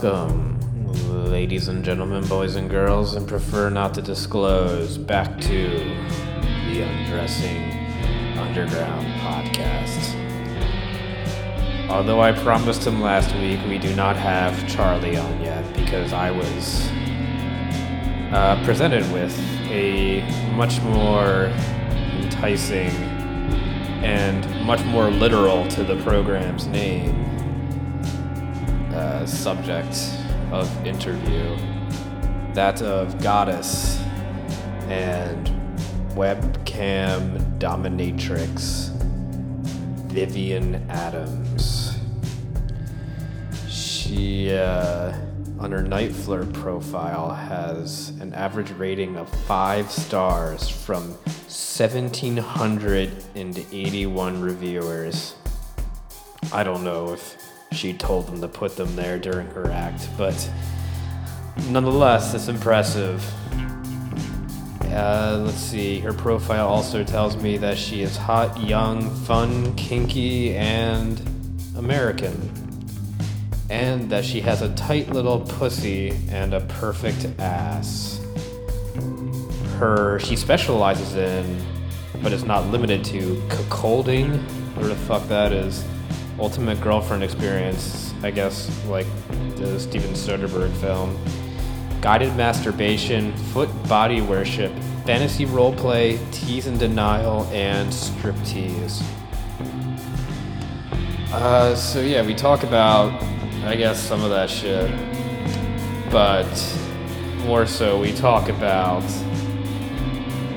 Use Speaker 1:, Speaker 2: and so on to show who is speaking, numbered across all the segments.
Speaker 1: Welcome, ladies and gentlemen, boys and girls, and prefer not to disclose, back to the Undressing Underground podcast. Although I promised him last week we do not have Charlie on yet because I was uh, presented with a much more enticing and much more literal to the program's name subject of interview that of goddess and webcam dominatrix Vivian Adams. She, uh, on her NiteFlirt profile, has an average rating of five stars from 1,781 reviewers. I don't know if she told them to put them there during her act, but nonetheless, it's impressive. Uh, let's see, her profile also tells me that she is hot, young, fun, kinky, and American. And that she has a tight little pussy and a perfect ass. Her, she specializes in, but is not limited to, cuckolding, whatever the fuck that is ultimate girlfriend experience, I guess, like the Steven Soderbergh film. Guided masturbation, foot body worship, fantasy roleplay, tease and denial, and striptease. Uh, so yeah, we talk about, I guess, some of that shit, but more so, we talk about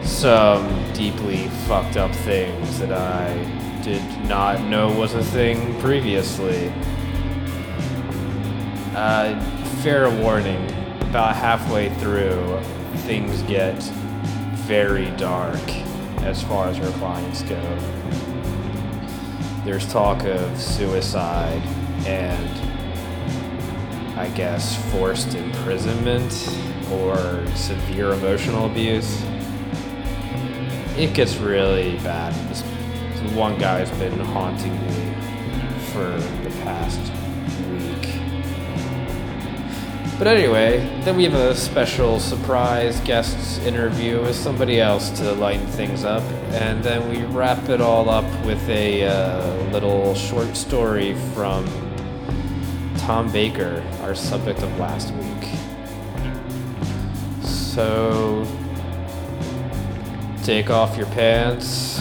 Speaker 1: some deeply fucked up things that I did not know was a thing previously. Uh, fair warning, about halfway through, things get very dark as far as our clients go. There's talk of suicide and I guess forced imprisonment or severe emotional abuse. It gets really bad one guy's been haunting me for the past week. But anyway, then we have a special surprise guest interview with somebody else to lighten things up, and then we wrap it all up with a uh, little short story from Tom Baker, our subject of last week. So, take off your pants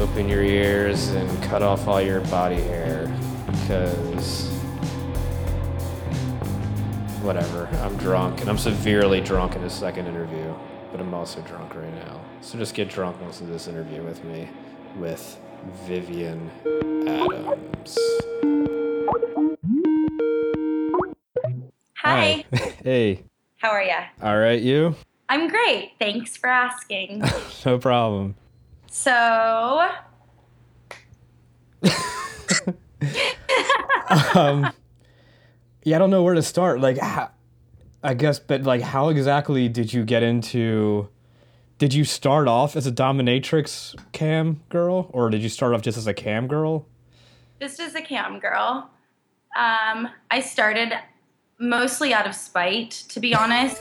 Speaker 1: open your ears and cut off all your body hair because whatever. I'm drunk and i'm severely drunk in this second interview but i'm also drunk right now. So just get drunk and listen to this interview with me with vivian adams.
Speaker 2: Hi,
Speaker 1: hi. hey.
Speaker 2: How are you
Speaker 1: all right you?
Speaker 2: I'm great. Thanks for asking.
Speaker 1: No problem
Speaker 2: so.
Speaker 1: um, yeah, I don't know where to start. Like, how, I guess, but like, how exactly did you get into? Did you start off as a dominatrix cam girl, or did you start off just as a cam girl?
Speaker 2: Just as a cam girl. Um, I started mostly out of spite, to be honest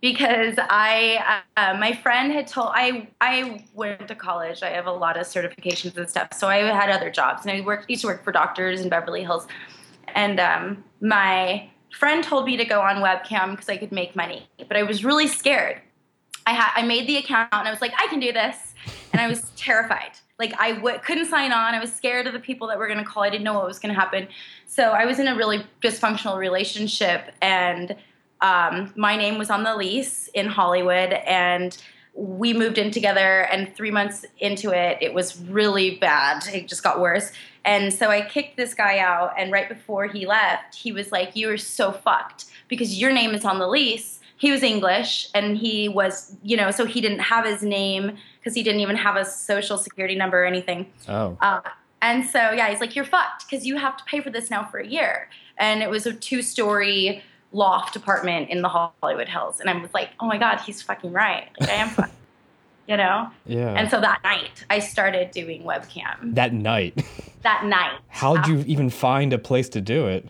Speaker 2: because I uh, my friend had told I I went to college. I have a lot of certifications and stuff, so I had other jobs, and I worked used to work for doctors in Beverly Hills, and um, my friend told me to go on webcam because I could make money, but I was really scared. I had I made the account and I was like I can do this, and I was terrified. Like I w- couldn't sign on. I was scared of the people that were going to call. I didn't know what was going to happen. So I was in a really dysfunctional relationship and um, my name was on the lease in Hollywood, and we moved in together. And three months into it, it was really bad. It just got worse. And so I kicked this guy out. And right before he left, he was like, "You are so fucked because your name is on the lease." He was English, and he was, you know, so he didn't have his name because he didn't even have a social security number or anything.
Speaker 1: Oh. Uh,
Speaker 2: and so yeah, he's like, "You're fucked because you have to pay for this now for a year." And it was a two-story loft apartment in the Hollywood Hills. And I was like, oh my God, he's fucking right. Like, I am fucking, you know?
Speaker 1: Yeah.
Speaker 2: And so that night, I started doing webcam.
Speaker 1: That night?
Speaker 2: That night.
Speaker 1: How'd you even find a place to do it?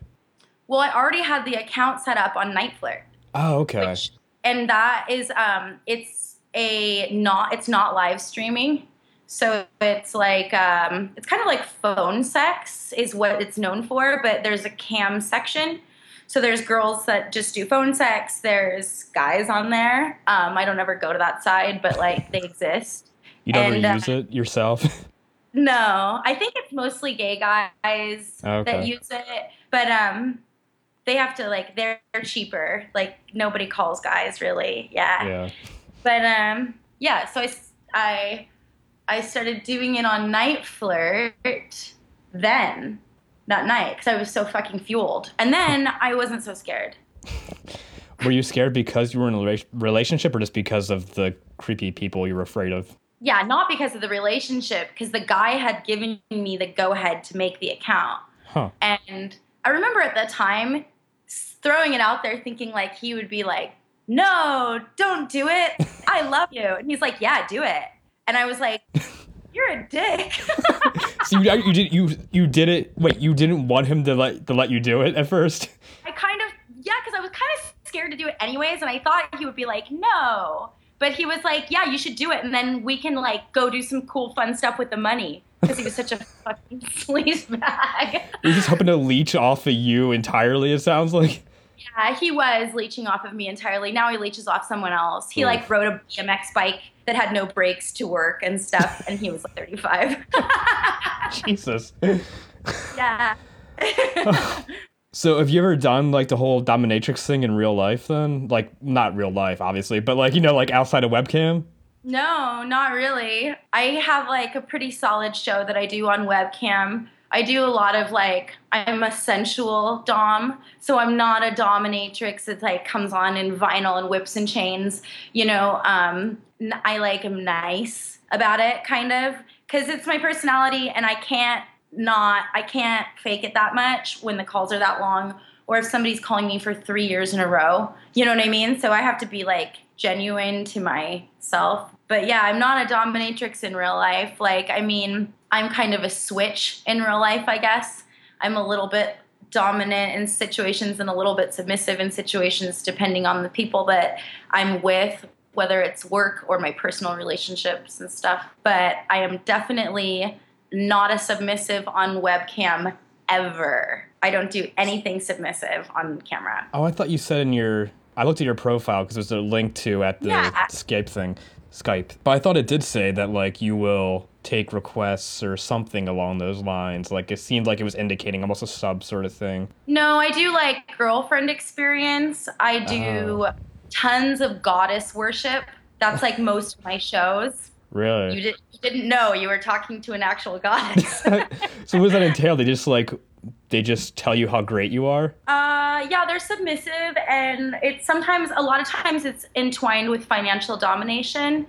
Speaker 2: Well, I already had the account set up on NiteFlirt.
Speaker 3: Oh, okay.
Speaker 2: Which, and that is um it's a not it's not live streaming. So it's like um it's kind of like phone sex is what it's known for, but there's a cam section. So there's girls that just do phone sex. There's guys on there. Um, I don't ever go to that side, but like they exist.
Speaker 3: You don't
Speaker 2: and,
Speaker 3: really
Speaker 2: uh,
Speaker 3: use it yourself?
Speaker 2: No, I think it's mostly gay guys
Speaker 3: Okay.
Speaker 2: that use it, but um, they have to like they're cheaper. Like nobody calls guys really. Yeah.
Speaker 3: yeah.
Speaker 2: But um, yeah. So I I started doing it on NiteFlirt then that night because I was so fucking fueled, and then I wasn't so scared.
Speaker 3: Were you scared because you were in a relationship or just because of the creepy people you were afraid of?
Speaker 2: Yeah, not because of the relationship, because the guy had given me the go ahead to make the account.
Speaker 3: Huh.
Speaker 2: And I remember at the time throwing it out there thinking like he would be like, no, don't do it. I love you. And he's like, yeah, do it. And I was like, you're a dick.
Speaker 3: So you, you did you you did it. Wait, you didn't want him to let to let you do it at first?
Speaker 2: I kind of, yeah, because I was kind of scared to do it anyways. And I thought he would be like, no. But he was like, yeah, you should do it. And then we can like go do some cool, fun stuff with the money. Because he was such a fucking sleaze bag.
Speaker 3: He's just hoping to leech off of you entirely. It sounds like.
Speaker 2: Yeah, he was leeching off of me entirely. Now he leeches off someone else. He
Speaker 3: Oof.
Speaker 2: like rode a BMX bike that had no brakes to work and stuff, and he was like 35.
Speaker 3: Jesus.
Speaker 2: yeah.
Speaker 3: So have you ever done like the whole dominatrix thing in real life then? Like not real life, obviously, but like you know, like outside of webcam?
Speaker 2: no, not really. I have like a pretty solid show that I do on webcam. I do a lot of like I'm a sensual dom, so I'm not a dominatrix that like comes on in vinyl and whips and chains. You know, um, I like am nice about it, kind of, because it's my personality, and I can't not I can't fake it that much when the calls are that long, or if somebody's calling me for three years in a row. You know what I mean? So I have to be like genuine to myself. But yeah, I'm not a dominatrix in real life. Like, I mean, I'm kind of a switch in real life, I guess. I'm a little bit dominant in situations and a little bit submissive in situations, depending on the people that I'm with, whether it's work or my personal relationships and stuff. But I am definitely not a submissive on webcam ever. I don't do anything submissive on camera.
Speaker 3: Oh, I thought you said in your. I looked at your profile because there's a link to at the
Speaker 2: Yeah.
Speaker 3: Skype thing, Skype. But I thought it did say that like you will take requests or something along those lines. Like it seemed like it was indicating almost a sub sort of thing.
Speaker 2: No, I do like girlfriend experience. I do oh. Tons of goddess worship. That's like most of my shows.
Speaker 3: Really?
Speaker 2: You, did, you didn't know you were talking to an actual goddess.
Speaker 3: so what does that entail? They just like they just tell you how great you are.
Speaker 2: Uh, yeah, they're submissive, and it's sometimes, a lot of times, it's entwined with financial domination.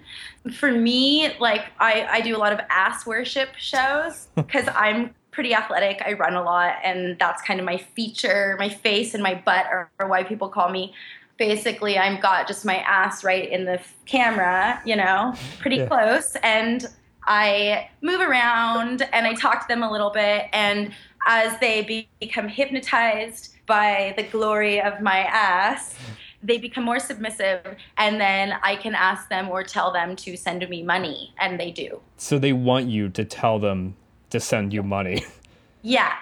Speaker 2: For me, like, I, I do a lot of ass worship shows because I'm pretty athletic. I run a lot, and that's kind of my feature. My face and my butt are, are why people call me. Basically, I've got just my ass right in the f- camera, you know, pretty
Speaker 3: Yeah.
Speaker 2: close, and I move around and I talk to them a little bit, and as they be- become hypnotized by the glory of my ass, they become more submissive, and then I can ask them or tell them to send me money, and they do.
Speaker 3: So they want you to tell them to send you money.
Speaker 2: Yeah.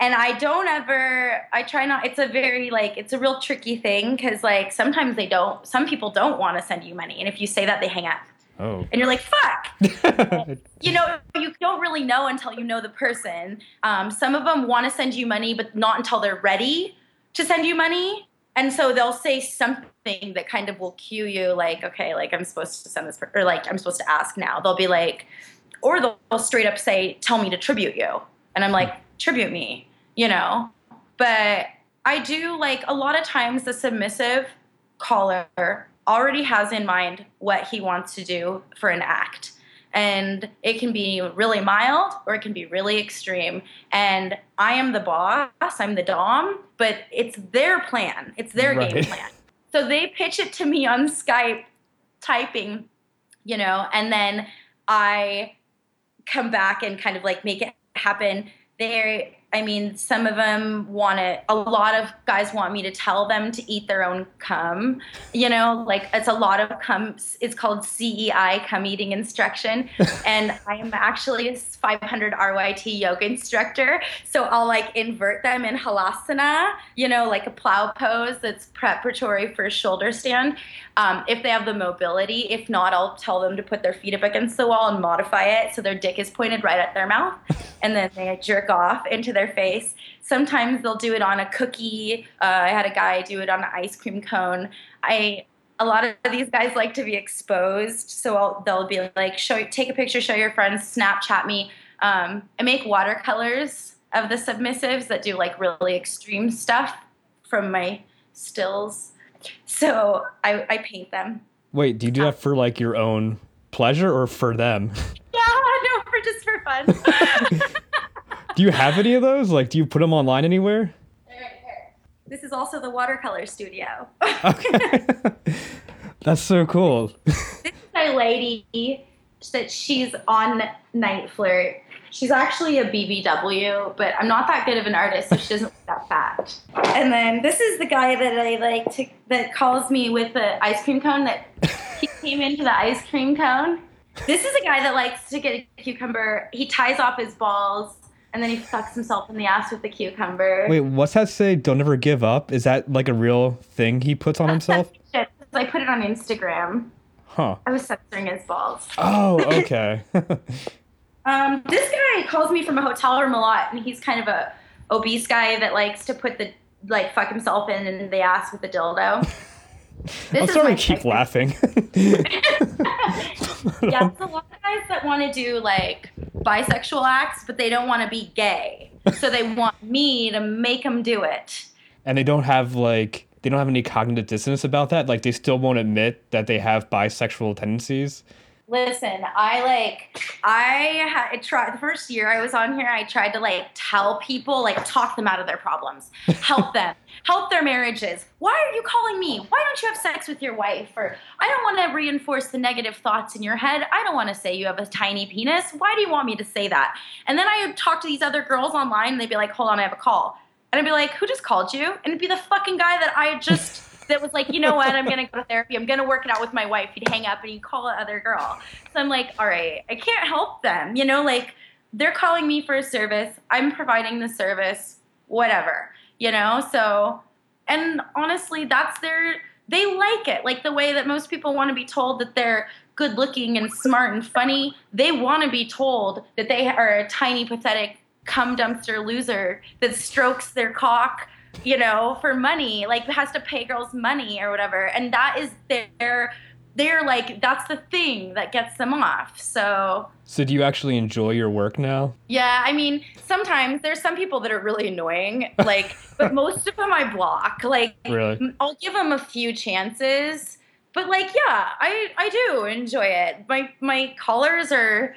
Speaker 2: And I don't ever, I try not, it's a very, like, it's a real tricky thing because, like, sometimes they don't, some people don't want to send you money. And if you say that, they hang up.
Speaker 3: Oh.
Speaker 2: And you're like, fuck. you know, you don't really know until you know the person. Um, some of them want to send you money, but not until they're ready to send you money. And so they'll say something that kind of will cue you, like, okay, like I'm supposed to send this, per- or like I'm supposed to ask now. They'll be like, or they'll straight up say, tell me to tribute you. And I'm like, tribute me, you know? But I do like a lot of times the submissive caller already has in mind what he wants to do for an act. And it can be really mild or it can be really extreme. And I am the boss, I'm the Dom, but it's their plan, it's their game plan. So they pitch it to me on Skype, typing, you know, and then I come back and kind of like make it happen. They I mean, some of them want it. A lot of guys want me to tell them to eat their own cum. You know, like it's a lot of cum. It's called CEI, cum eating instruction. and I am actually a 500 RYT yoga instructor. So I'll like invert them in halasana, you know, like a plow pose that's preparatory for a shoulder stand. Um, if they have the mobility, if not, I'll tell them to put their feet up against the wall and modify it so their dick is pointed right at their mouth. And then they jerk off into their their face. Sometimes they'll do it on a cookie. Uh, I had a guy do it on an ice cream cone. I a lot of these guys like to be exposed, so I'll, they'll be like, "Show, take a picture, show your friends, Snapchat me." Um, I make watercolors of the submissives that do like really extreme stuff from my stills. So I, I paint them.
Speaker 1: Wait, do you do that for like your own pleasure or for them?
Speaker 2: Yeah, no, for just for fun.
Speaker 1: do you have any of those? Like, do you put them online anywhere?
Speaker 2: This is also the watercolor studio.
Speaker 1: okay. That's so cool.
Speaker 2: this is my lady that she's on NiteFlirt. She's actually a BBW, but I'm not that good of an artist, so she doesn't look that fat. And then this is the guy that I like to that calls me with the ice cream cone that he came into the ice cream cone. This is a guy that likes to get a cucumber. He ties off his balls and then he fucks himself in the ass with the cucumber.
Speaker 1: Wait, what's that say? Don't ever give up. Is that like a real thing he puts on himself?
Speaker 2: I put it on Instagram.
Speaker 1: Huh.
Speaker 2: I was censoring his balls.
Speaker 1: Oh, okay.
Speaker 2: um, this guy calls me from a hotel room a lot, and he's kind of a obese guy that likes to put the like fuck himself in in the ass with a dildo.
Speaker 1: This I'm sorry to keep laughing.
Speaker 2: yeah, it's a lot of guys that want to do like bisexual acts, but they don't want to be gay. So they want me to make them do it.
Speaker 1: And they don't have like they don't have any cognitive dissonance about that. Like they still won't admit that they have bisexual tendencies.
Speaker 2: Listen, I like I had tried the first year I was on here. I tried to like tell people, like talk them out of their problems, help them, help their marriages. Why are you calling me? Why don't you have sex with your wife? Or I don't want to reinforce the negative thoughts in your head. I don't want to say you have a tiny penis. Why do you want me to say that? And then I would talk to these other girls online, and they'd be like, "Hold on, I have a call." And I'd be like, "Who just called you?" And it'd be the fucking guy that I just that was like, you know what, I'm gonna go to therapy. I'm gonna work it out with my wife. He'd hang up and he'd call the other girl. So I'm like, all right, I can't help them. You know, like they're calling me for a service. I'm providing the service, whatever. You know, so and honestly, that's their they like it. Like the way that most people want to be told that they're good looking and smart and funny. They want to be told that they are a tiny, pathetic cum dumpster loser that strokes their cock you know, for money, like has to pay girls money or whatever. And that is their they're like that's the thing that gets them off. So
Speaker 1: So do you actually enjoy your work now?
Speaker 2: Yeah, I mean, sometimes there's some people that are really annoying, like but most of them I block. Like
Speaker 1: really?
Speaker 2: I'll give them a few chances. But like, yeah, I I do enjoy it. My my callers are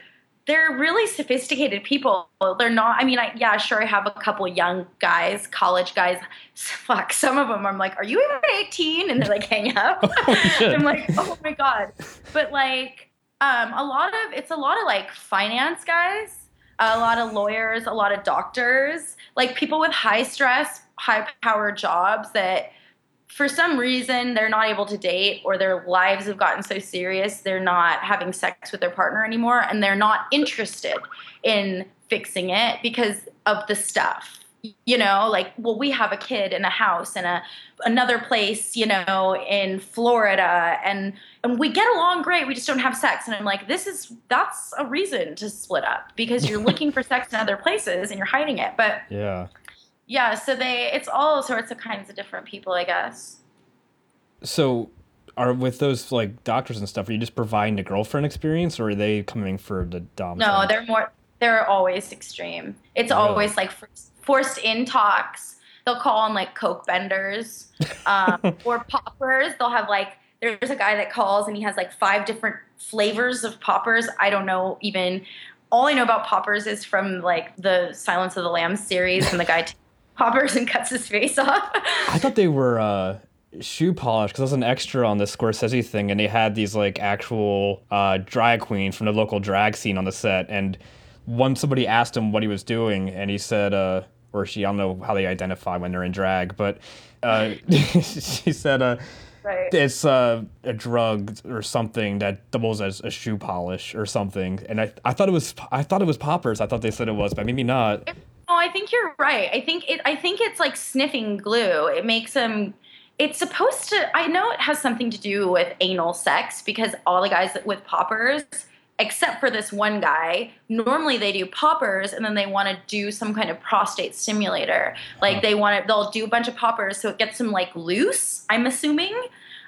Speaker 2: they're really sophisticated people. They're not. I mean, I, yeah, sure. I have a couple young guys, college guys. Fuck, some of them. I'm like, are you even 18? And they're like, hang up. Oh, I'm like, oh my god. But like, um, a lot of it's a lot of like finance guys, a lot of lawyers, a lot of doctors, like people with high stress, high power jobs that for some reason they're not able to date or their lives have gotten so serious they're not having sex with their partner anymore and they're not interested in fixing it because of the stuff. You know like well we have a kid in a house and a another place you know in Florida and and we get along great we just don't have sex. And I'm like this is that's a reason to split up because you're looking for sex in other places and you're hiding it. But
Speaker 1: yeah
Speaker 2: yeah, so they it's all sorts of kinds of different people, I guess.
Speaker 1: So are with those like doctors and stuff, are you just providing a girlfriend experience or are they coming for the dom?
Speaker 2: No, they're more they're always extreme. It's really? always like forced intox. They'll call them like coke benders um, or poppers. They'll have like there's a guy that calls and he has like five different flavors of poppers. I don't know even all I know about poppers is from like the Silence of the Lambs series and the guy poppers and cuts his face off.
Speaker 1: I thought they were uh, shoe polish because I was an extra on the Scorsese thing, and they had these like actual uh, drag queen from the local drag scene on the set. And one somebody asked him what he was doing, and he said, uh, or she I don't know how they identify when they're in drag, but uh, she said uh,
Speaker 2: Right.
Speaker 1: it's uh, a drug or something that doubles as a shoe polish or something. And I, I thought it was I thought it was poppers. I thought they said it was, but maybe not.
Speaker 2: Oh, I think you're right. I think it. I think it's like sniffing glue. It makes them. It's supposed to. I know it has something to do with anal sex because all the guys with poppers, except for this one guy, normally they do poppers and then they want to do some kind of prostate stimulator. Like they want to. They'll do a bunch of poppers so it gets them like loose. I'm assuming.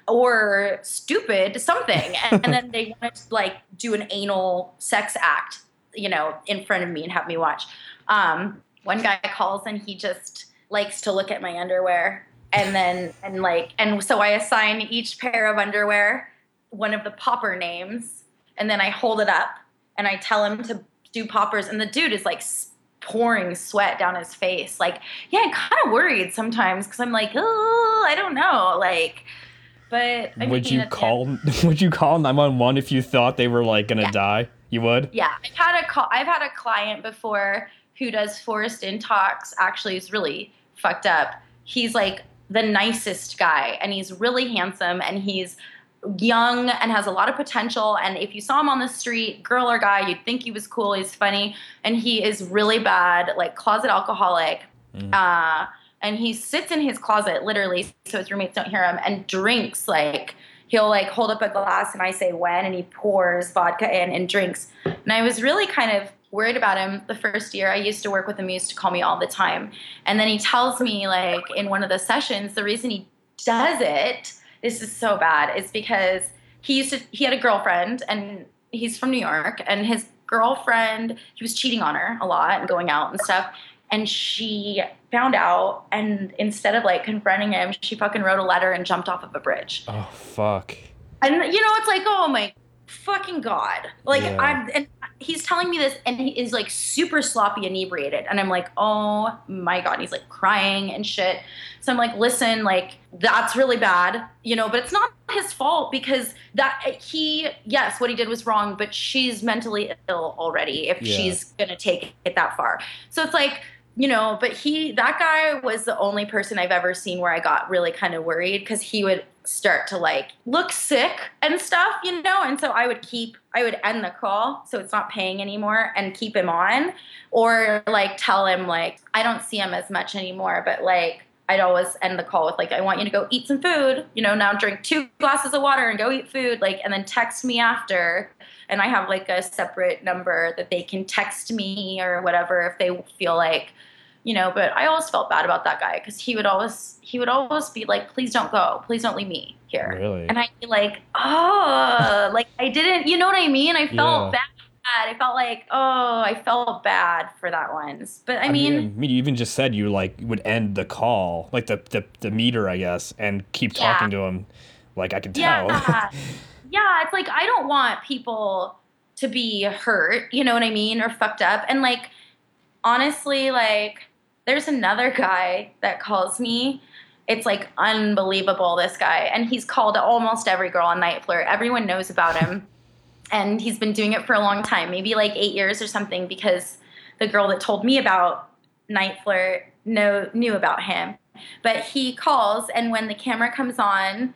Speaker 2: Or stupid something, and, and then they want to like do an anal sex act, you know, in front of me and have me watch. Um, one guy calls and he just likes to look at my underwear and then and like and so I assign each pair of underwear one of the popper names and then I hold it up and I tell him to do poppers and the dude is like pouring sweat down his face like yeah I'm kind of worried sometimes because I'm like oh I don't know like but I
Speaker 1: would you call would you call 911 if you thought they were like gonna
Speaker 2: Yeah.
Speaker 1: die? You would?
Speaker 2: Yeah, I've had a call. I've had a client before who does forced intox. Actually, is really fucked up. He's like the nicest guy, and he's really handsome, and he's young and has a lot of potential. And if you saw him on the street, girl or guy, you'd think he was cool. He's funny, and he is really bad, like closet alcoholic.
Speaker 1: Mm.
Speaker 2: Uh, and he sits in his closet literally, so his roommates don't hear him, and drinks like he'll like hold up a glass and I say when and he pours vodka in and drinks. And I was really kind of worried about him the first year. I used to work with him, he used to call me all the time. And then he tells me like in one of the sessions, the reason he does it, this is so bad, is because he used to he had a girlfriend and he's from New York and his girlfriend, he was cheating on her a lot and going out and stuff. And she found out and instead of like confronting him, she fucking wrote a letter and jumped off of a bridge.
Speaker 1: Oh fuck.
Speaker 2: And you know, it's like, oh my fucking god! Like
Speaker 1: Yeah.
Speaker 2: I'm, and he's telling me this, and he is like super sloppy, inebriated, and I'm like, oh my god! And he's like crying and shit. So I'm like, listen, like that's really bad, you know, but it's not his fault because that eh, he, yes, what he did was wrong, but she's mentally ill already if
Speaker 1: Yeah.
Speaker 2: she's gonna take it that far. So it's like. You know, but he, that guy was the only person I've ever seen where I got really kind of worried because he would start to like look sick and stuff, you know? And so I would keep, I would end the call so it's not paying anymore and keep him on or like tell him, like, I don't see him as much anymore, but like, I'd always end the call with like, I want you to go eat some food, you know, now drink two glasses of water and go eat food, like, and then text me after. And I have like a separate number that they can text me or whatever if they feel like, you know, but I always felt bad about that guy because he would always he would always be like, please don't go, please don't leave me here.
Speaker 1: Really?
Speaker 2: And I'd be like, oh, like I didn't, you know what I mean? I felt
Speaker 1: Yeah.
Speaker 2: bad. I felt like, oh, I felt bad for that once. But I, mean,
Speaker 1: I mean, you even just said you like would end the call, like the the, the meter, I guess, and keep
Speaker 2: Yeah.
Speaker 1: talking to him. Like I can tell.
Speaker 2: yeah, yeah. It's like I don't want people to be hurt. You know what I mean? Or fucked up. And like, honestly, like, there's another guy that calls me. It's like unbelievable, this guy. And he's called almost every girl on NiteFlirt. Everyone knows about him. and he's been doing it for a long time, maybe like eight years or something, because the girl that told me about NiteFlirt know, knew about him. But he calls, and when the camera comes on,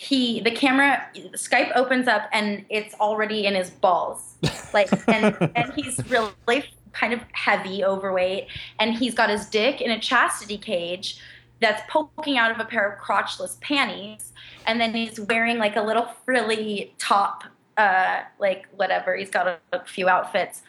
Speaker 2: he the camera Skype opens up and it's already in his balls. Like and and he's really kind of heavy, overweight, and he's got his dick in a chastity cage that's poking out of a pair of crotchless panties, and then he's wearing like a little frilly top, uh, like whatever. He's got a, a few outfits,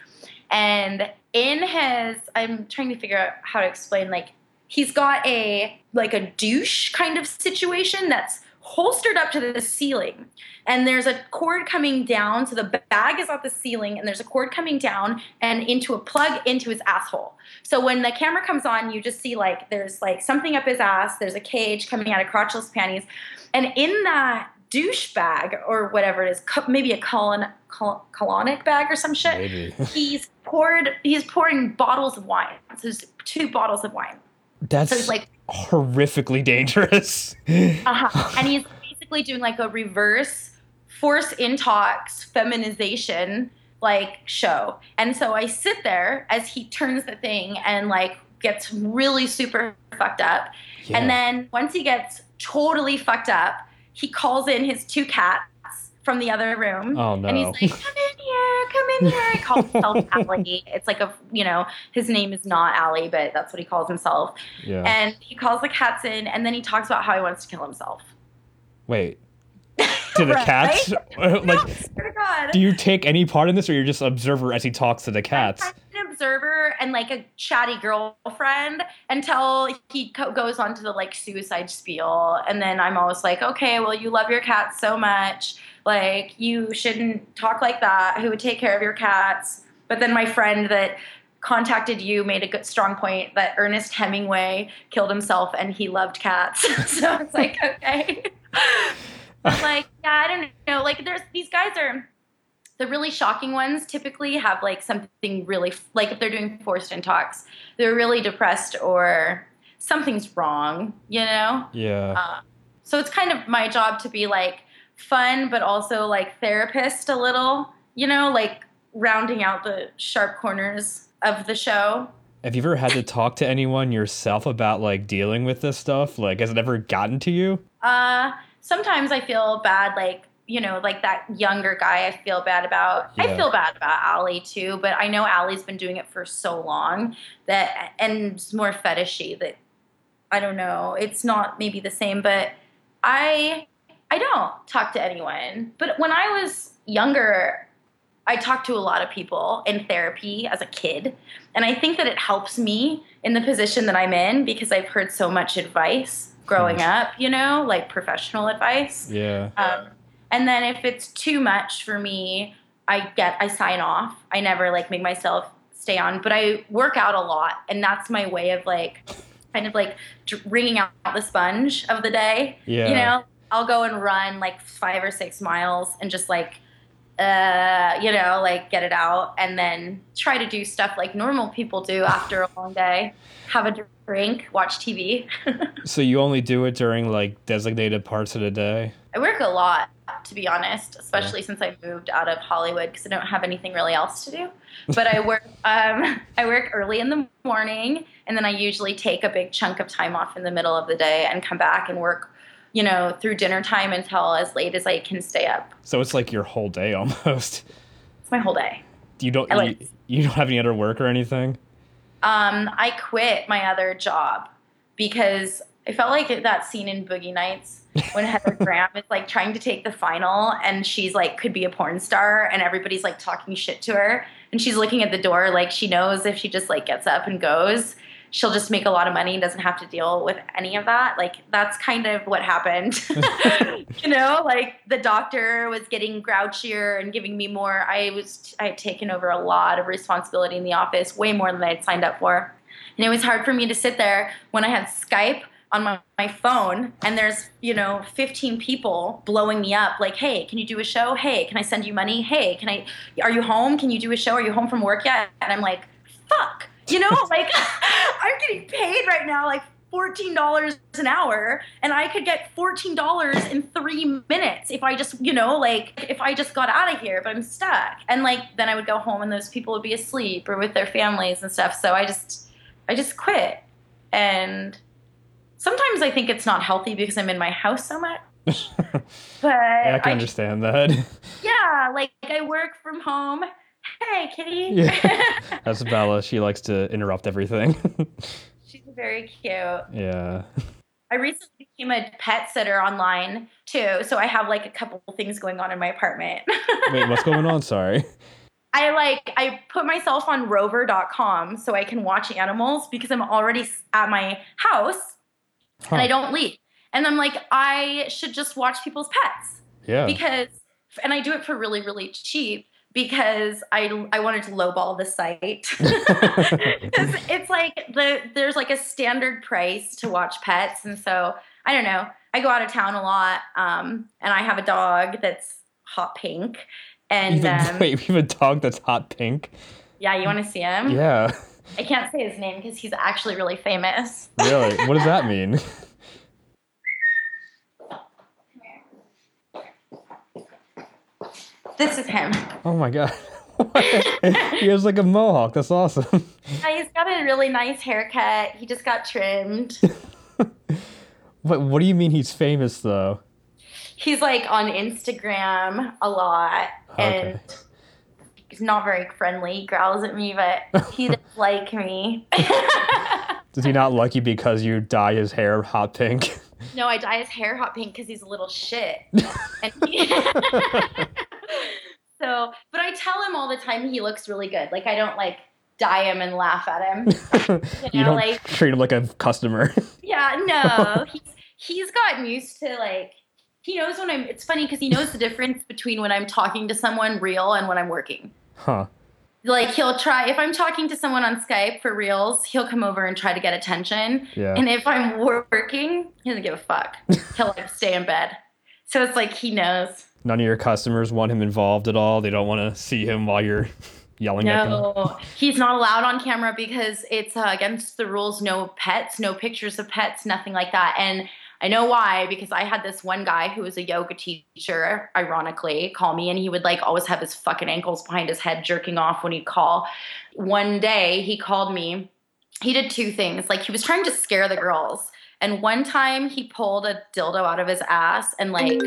Speaker 2: and in his, I'm trying to figure out how to explain. Like he's got a like a douche kind of situation that's holstered up to the ceiling. And there's a cord coming down. So the bag is at the ceiling and there's a cord coming down and into a plug into his asshole. So when the camera comes on you just see like there's like something up his ass. There's a cage coming out of crotchless panties. And in that douche bag or whatever it is co- maybe a colon col- colonic bag or some shit
Speaker 1: Maybe.
Speaker 2: he's poured he's pouring bottles of wine. So there's two bottles of wine.
Speaker 1: That's
Speaker 2: so he's like
Speaker 1: horrifically dangerous.
Speaker 2: uh-huh. and he's basically doing like a reverse force intox feminization like show and so i sit there as he turns the thing and like gets really super fucked up.
Speaker 1: Yeah.
Speaker 2: And then once he gets totally fucked up, he calls in his two cats from the other room.
Speaker 1: Oh,
Speaker 2: And he's like, come in here, come in here. He calls himself Allie. It's like a, you know, his name is not Allie, but that's what he calls himself.
Speaker 1: yeah.
Speaker 2: And he calls the cats in, and then he talks about how he wants to kill himself.
Speaker 1: Wait. To the
Speaker 2: Right?
Speaker 1: cats?
Speaker 2: No,
Speaker 1: like,
Speaker 2: God.
Speaker 1: do you take any part in this, or you're just observer as he talks to the cats?
Speaker 2: An observer and like a chatty girlfriend until he co- goes on to the like suicide spiel, and then I'm always like, okay, well, you love your cats so much, like you shouldn't talk like that. Who would take care of your cats? But then my friend that contacted you made a good strong point that Ernest Hemingway killed himself and he loved cats. so it's like, okay. Like, yeah, I don't know. Like, there's these guys are the really shocking ones. Typically, have like something really like if they're doing forced intox, they're really depressed or something's wrong. You know.
Speaker 1: Yeah.
Speaker 2: Uh, so it's kind of my job to be like fun, but also like therapist a little. You know, like rounding out the sharp corners of the show.
Speaker 1: Have you ever had to talk to anyone yourself about like dealing with this stuff? Like, has it ever gotten to you?
Speaker 2: Uh, sometimes I feel bad, like, you know, like that younger guy I feel bad about. I feel bad about Allie too, but I know Allie's been doing it for so long that, and it's more fetishy that, I don't know, it's not maybe the same, but I, I don't talk to anyone. But when I was younger, I talked to a lot of people in therapy as a kid. And I think that it helps me in the position that I'm in because I've heard so much advice growing up, you know, like professional advice.
Speaker 1: Yeah.
Speaker 2: Um, and then if it's too much for me, I get, I sign off. I never like make myself stay on, but I work out a lot. And that's my way of like, kind of like wringing out the sponge of the day.
Speaker 1: Yeah.
Speaker 2: You know, I'll go and run like five or six miles and just like, uh, you know, like get it out and then try to do stuff like normal people do after a long day. Have a drink, watch TV.
Speaker 1: So you only do it during like designated parts of the day?
Speaker 2: I work a lot, to be honest, especially since I moved out of Hollywood because I don't have anything really else to do. But I work, um, I work early in the morning, and then I usually take a big chunk of time off in the middle of the day and come back and work, you know, through dinner time until as late as I can stay up.
Speaker 1: So it's like your whole day almost.
Speaker 2: It's my whole day.
Speaker 1: You don't
Speaker 2: like-
Speaker 1: you, you don't have any other work or anything?
Speaker 2: Um, I quit my other job because I felt like that scene in Boogie Nights when Heather Graham is like trying to take the final and she's like could be a porn star and everybody's like talking shit to her and she's looking at the door like she knows if she just like gets up and goes she'll just make a lot of money and doesn't have to deal with any of that. Like that's kind of what happened. You know like the doctor was getting grouchier and giving me more. I was i had taken over a lot of responsibility in the office way more than i had signed up for. And it was hard for me to sit there when i had skype on my, my phone and there's you know 15 people blowing me up like hey can you do a show? Hey can i send you money? Hey can i are you home? Can you do a show? Are you home from work yet? And i'm like fuck. You know like i'm getting paid right now like $14 an hour and i could get $14 in three minutes if i just you know like if i just got out of here but i'm stuck. And like then i would go home and those people would be asleep or with their families and stuff. So i just i just quit. And sometimes i think it's not healthy because i'm in my house so much but
Speaker 1: Yeah, I can
Speaker 2: I-
Speaker 1: understand that.
Speaker 2: yeah like i work from home hey kitty
Speaker 1: Yeah. That's Bella. She likes to interrupt everything.
Speaker 2: she's very cute
Speaker 1: yeah.
Speaker 2: I recently became a pet sitter online too, so I have like a couple things going on in my apartment.
Speaker 1: Wait, what's going on? Sorry.
Speaker 2: I like I put myself on rover.com so I can watch animals because I'm already at my house
Speaker 1: Huh.
Speaker 2: and I don't leave. And I'm like I should just watch people's pets
Speaker 1: Yeah.
Speaker 2: because and I do it for really really cheap because I I wanted to lowball the site. It's like the there's like a standard price to watch pets, and so I don't know. I go out of town a lot, um, and I have a dog that's hot pink, and um,
Speaker 1: wait, we have a dog that's hot pink.
Speaker 2: yeah, you want to see him?
Speaker 1: Yeah.
Speaker 2: I can't say his name because he's actually really famous.
Speaker 1: Really? What does that mean?
Speaker 2: This is him.
Speaker 1: Oh my god. he has like a mohawk. That's awesome.
Speaker 2: Yeah, he's got a really nice haircut. He just got trimmed.
Speaker 1: What What do you mean he's famous though?
Speaker 2: He's like on Instagram a lot and
Speaker 1: Okay.
Speaker 2: He's not very friendly. He growls at me, but he does like me.
Speaker 1: Does he not like you because you dye his hair hot pink?
Speaker 2: no, I dye his hair hot pink because he's a little shit. He- so, but I tell him all the time he looks really good. Like I don't like dye him and laugh at him.
Speaker 1: you
Speaker 2: know,
Speaker 1: don't
Speaker 2: like-
Speaker 1: treat him like a customer.
Speaker 2: Yeah, no. he's he's gotten used to like he knows when I'm it's funny because he knows the difference between when I'm talking to someone real and when I'm working.
Speaker 1: Huh.
Speaker 2: Like he'll try if I'm talking to someone on Skype for reals, he'll come over and try to get attention.
Speaker 1: Yeah.
Speaker 2: And if I'm working, he doesn't give a fuck. He'll like stay in bed. So it's like he knows.
Speaker 1: None of your customers want him involved at all. They don't want to see him while you're yelling at them.
Speaker 2: No, he's not allowed on camera because it's uh, against the rules. No pets, no pictures of pets, nothing like that. And I know why because I had this one guy who was a yoga teacher, ironically, call me and he would like always have his fucking ankles behind his head jerking off when he'd call. One day he called me. He did two things. Like he was trying to scare the girls. And one time he pulled a dildo out of his ass and like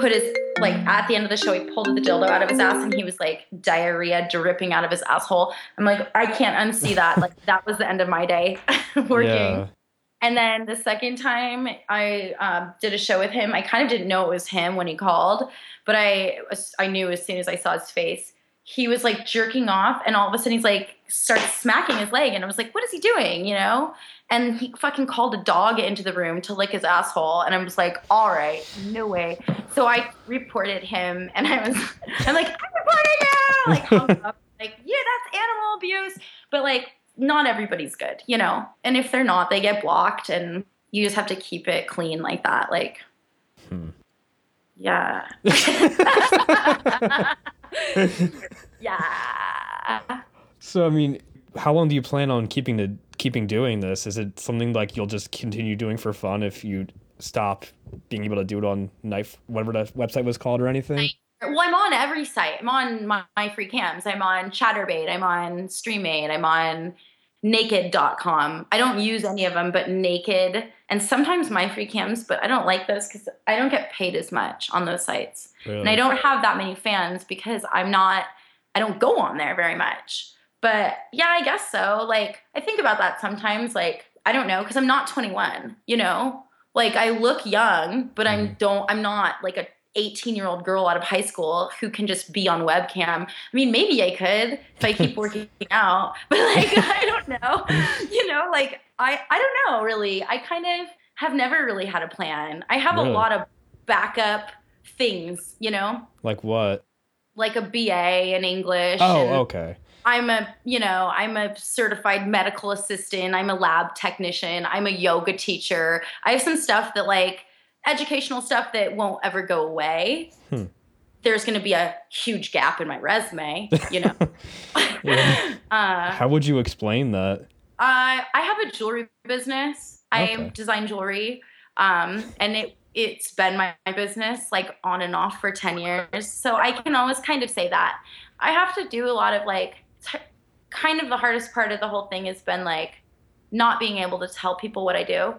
Speaker 2: put his like at the end of the show he pulled the dildo out of his ass and he was like diarrhea dripping out of his asshole. I'm like I can't unsee that. Like that was the end of my day working.
Speaker 1: Yeah.
Speaker 2: And then the second time I um, did a show with him, I kind of didn't know it was him when he called, but I I knew as soon as I saw his face. He was like jerking off, and all of a sudden he's like starts smacking his leg, and I was like, "What is he doing?" You know? And he fucking called a dog into the room to lick his asshole, and I was like, "All right, no way." So I reported him, and I was, I'm like, "I'm reporting you!" Like, hung up, like, yeah, that's animal abuse, but like not everybody's good, you know? And if they're not, they get blocked and you just have to keep it clean like that. Like,
Speaker 1: Hmm.
Speaker 2: yeah. yeah.
Speaker 1: So I mean, how long do you plan on keeping the keeping doing this? Is it something like you'll just continue doing for fun if you stop being able to do it on knife whatever the website was called or anything?
Speaker 2: Well, I'm on every site. I'm on my, MyFreeCams. I'm on Chaturbate. I'm on Streamate. I'm on naked.com. I don't use any of them, but naked and sometimes MyFreeCams, but I don't like those because I don't get paid as much on those sites.
Speaker 1: Really?
Speaker 2: And I don't have that many fans because I'm not, I don't go on there very much. But yeah, I guess so. Like, I think about that sometimes. Like, I don't know, because I'm not 21, you know? Like, I look young, but I'm mm-hmm. don't, I'm not like a 18 year old girl out of high school who can just be on webcam. I mean, maybe I could if I keep working out, but like, I don't know. You know, like, I, I don't know really. I kind of have never really had a plan. I have
Speaker 1: Really?
Speaker 2: a lot of backup things, you know?
Speaker 1: Like what?
Speaker 2: like a BA in English.
Speaker 1: Oh, okay.
Speaker 2: I'm a, you know, I'm a certified medical assistant. I'm a lab technician. I'm a yoga teacher. I have some stuff that like educational stuff that won't ever go away.
Speaker 1: Hmm.
Speaker 2: There's going to be a huge gap in my resume, you know.
Speaker 1: Yeah.
Speaker 2: uh,
Speaker 1: How would you explain that?
Speaker 2: I I have a jewelry business. I
Speaker 1: Okay.
Speaker 2: design jewelry, um, and it it's been my, my business like on and off for ten years. So I can always kind of say that. I have to do a lot of like, t- kind of the hardest part of the whole thing has been like not being able to tell people what I do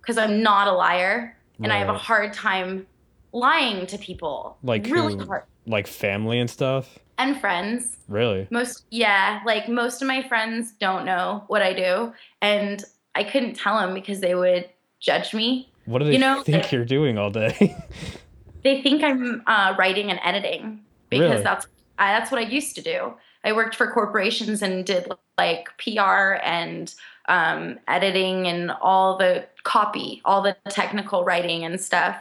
Speaker 2: because I'm not a liar, and I have a hard time lying to people.
Speaker 1: Like
Speaker 2: really
Speaker 1: who?
Speaker 2: hard.
Speaker 1: Like family and stuff?
Speaker 2: And friends.
Speaker 1: Really?
Speaker 2: Most yeah, like most of my friends don't know what I do, and I couldn't tell them because they would judge me.
Speaker 1: What do they
Speaker 2: You know,
Speaker 1: think
Speaker 2: like-
Speaker 1: you're doing all day?
Speaker 2: They think I'm uh, writing and editing because
Speaker 1: Really?
Speaker 2: that's I, that's what I used to do. I worked for corporations and did like PR and um, editing and all the copy, all the technical writing and stuff.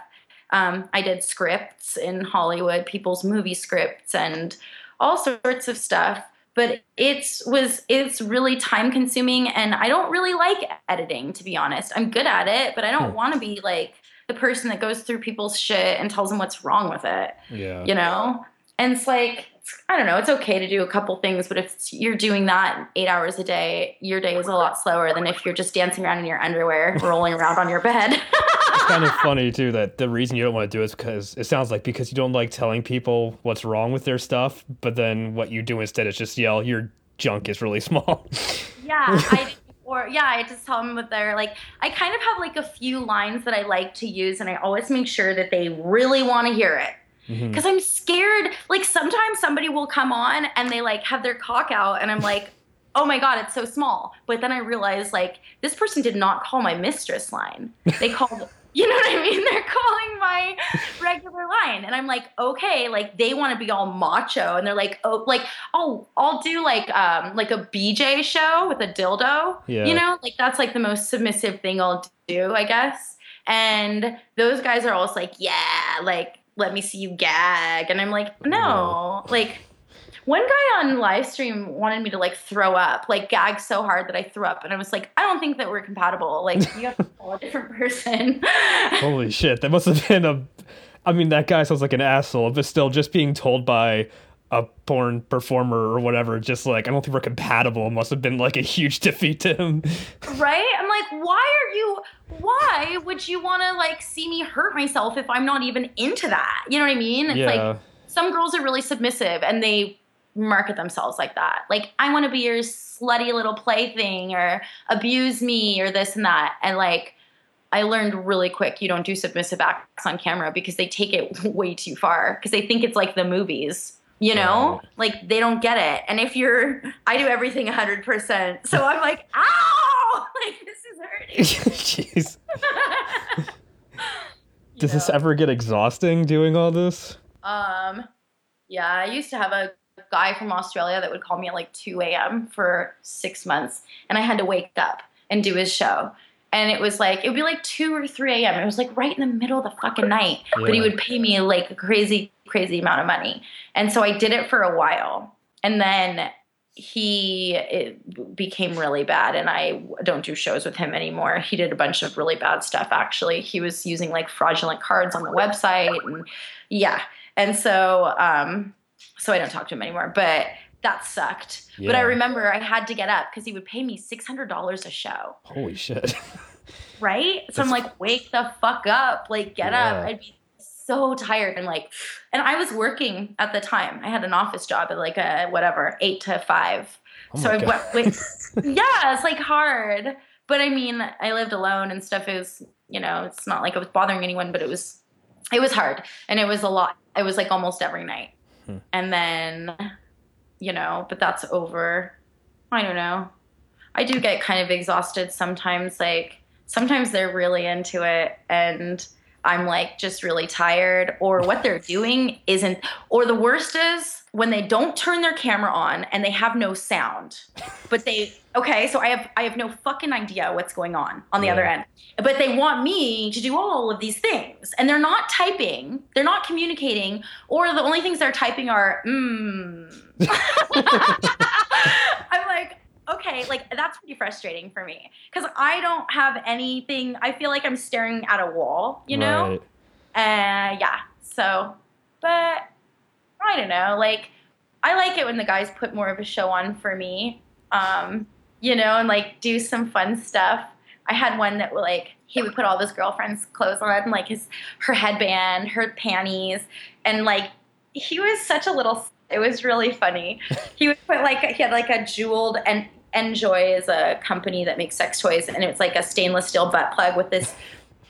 Speaker 2: Um, I did scripts in Hollywood, people's movie scripts, and all sorts of stuff. But it's was it's really time consuming, and I don't really like editing. To be honest, I'm good at it, but I don't
Speaker 1: Hmm.
Speaker 2: want to be like the person that goes through people's shit and tells them what's wrong with it
Speaker 1: yeah.
Speaker 2: you know and it's like i don't know it's okay to do a couple things but if you're doing that eight hours a day your day is a lot slower than if you're just dancing around in your underwear rolling around on your bed
Speaker 1: It's kind of funny too that the reason you don't want to do it is because it sounds like because you don't like telling people what's wrong with their stuff, but then what you do instead is just yell your junk is really small.
Speaker 2: Yeah, I or yeah, I just tell them what they're like. I kind of have like a few lines that I like to use, and I always make sure that they really want to hear it
Speaker 1: Mhm.
Speaker 2: because I'm scared. Like sometimes somebody will come on and they like have their cock out, and I'm like, oh my god, it's so small. But then I realize like this person did not call my mistress line. They called. You know what I mean? They're calling my regular line. And I'm like, okay, like they want to be all macho. And they're like, oh, like, oh, I'll do like um like a BJ show with a dildo.
Speaker 1: Yeah.
Speaker 2: You know, like that's like the most submissive thing I'll do, I guess. And those guys are always like, yeah, like let me see you gag. And I'm like, no, like one guy on live stream wanted me to like throw up, like gag so hard that I threw up. And I was like, I don't think that we're compatible. Like you have to call a different person.
Speaker 1: Holy shit, that must have been a. I mean, that guy sounds like an asshole, but still, just being told by a porn performer or whatever, just like I don't think we're compatible, must have been like a huge defeat to him.
Speaker 2: right? I'm like, why are you why would you want to like see me hurt myself if I'm not even into that? You know what I mean? It's
Speaker 1: yeah,
Speaker 2: like some girls are really submissive and they market themselves like that. Like, I want to be your slutty little plaything or abuse me or this and that. And like, I learned really quick you don't do submissive acts on camera because they take it way too far because they think it's like the movies. You know,
Speaker 1: Right.
Speaker 2: like they don't get it. And if you're, I do everything 100%. So I'm like, ow, like this is hurting.
Speaker 1: jeez. Does this ever get exhausting doing all this?
Speaker 2: Um, yeah, I used to have a guy from Australia that would call me at like 2 a.m. for six months, and I had to wake up and do his show. And it was like, it would be like 2 or 3 a.m. It was like right in the middle of the fucking night. But he would pay me like a crazy, crazy amount of money. And so I did it for a while. And then he it became really bad and i don't do shows with him anymore. He did a bunch of really bad stuff actually. He was using like fraudulent cards on the website and yeah. And so um so i don't talk to him anymore but that sucked. But i remember i had to get up because he would pay me $600 a show.
Speaker 1: Holy shit.
Speaker 2: right? So i'm like wake the fuck up. Like get up. I'd be so tired and like and i was working at the time i had an office job at like a whatever eight to five
Speaker 1: Oh
Speaker 2: so
Speaker 1: my
Speaker 2: I went with, yeah, it's like hard. But I mean, I lived alone and stuff. It was, you know, it's not like I was bothering anyone, but it was, it was hard, and it was a lot. It was like almost every night,
Speaker 1: Hmm.
Speaker 2: and then, you know, but that's over. I don't know. I do get kind of exhausted sometimes. Like sometimes they're really into it, and I'm like just really tired, or what they're doing isn't. Or the worst is when they don't turn their camera on and they have no sound, but they okay. So I have I have no fucking idea what's going on on the
Speaker 1: Yeah.
Speaker 2: other end, but they want me to do all of these things, and they're not typing, they're not communicating, or the only things they're typing are mm. Okay, like that's pretty frustrating for me because I don't have anything. I feel like I'm staring at a wall, you know?
Speaker 1: Right.
Speaker 2: Uh, yeah. So, but I don't know. Like, I like it when the guys put more of a show on for me, um, you know, and like do some fun stuff. I had one that like he would put all of his girlfriend's clothes on, like his her headband, her panties, and like he was such a little. It was really funny. He would put like he had like a jeweled and Njoy is a company that makes sex toys, and it's like a stainless steel butt plug with this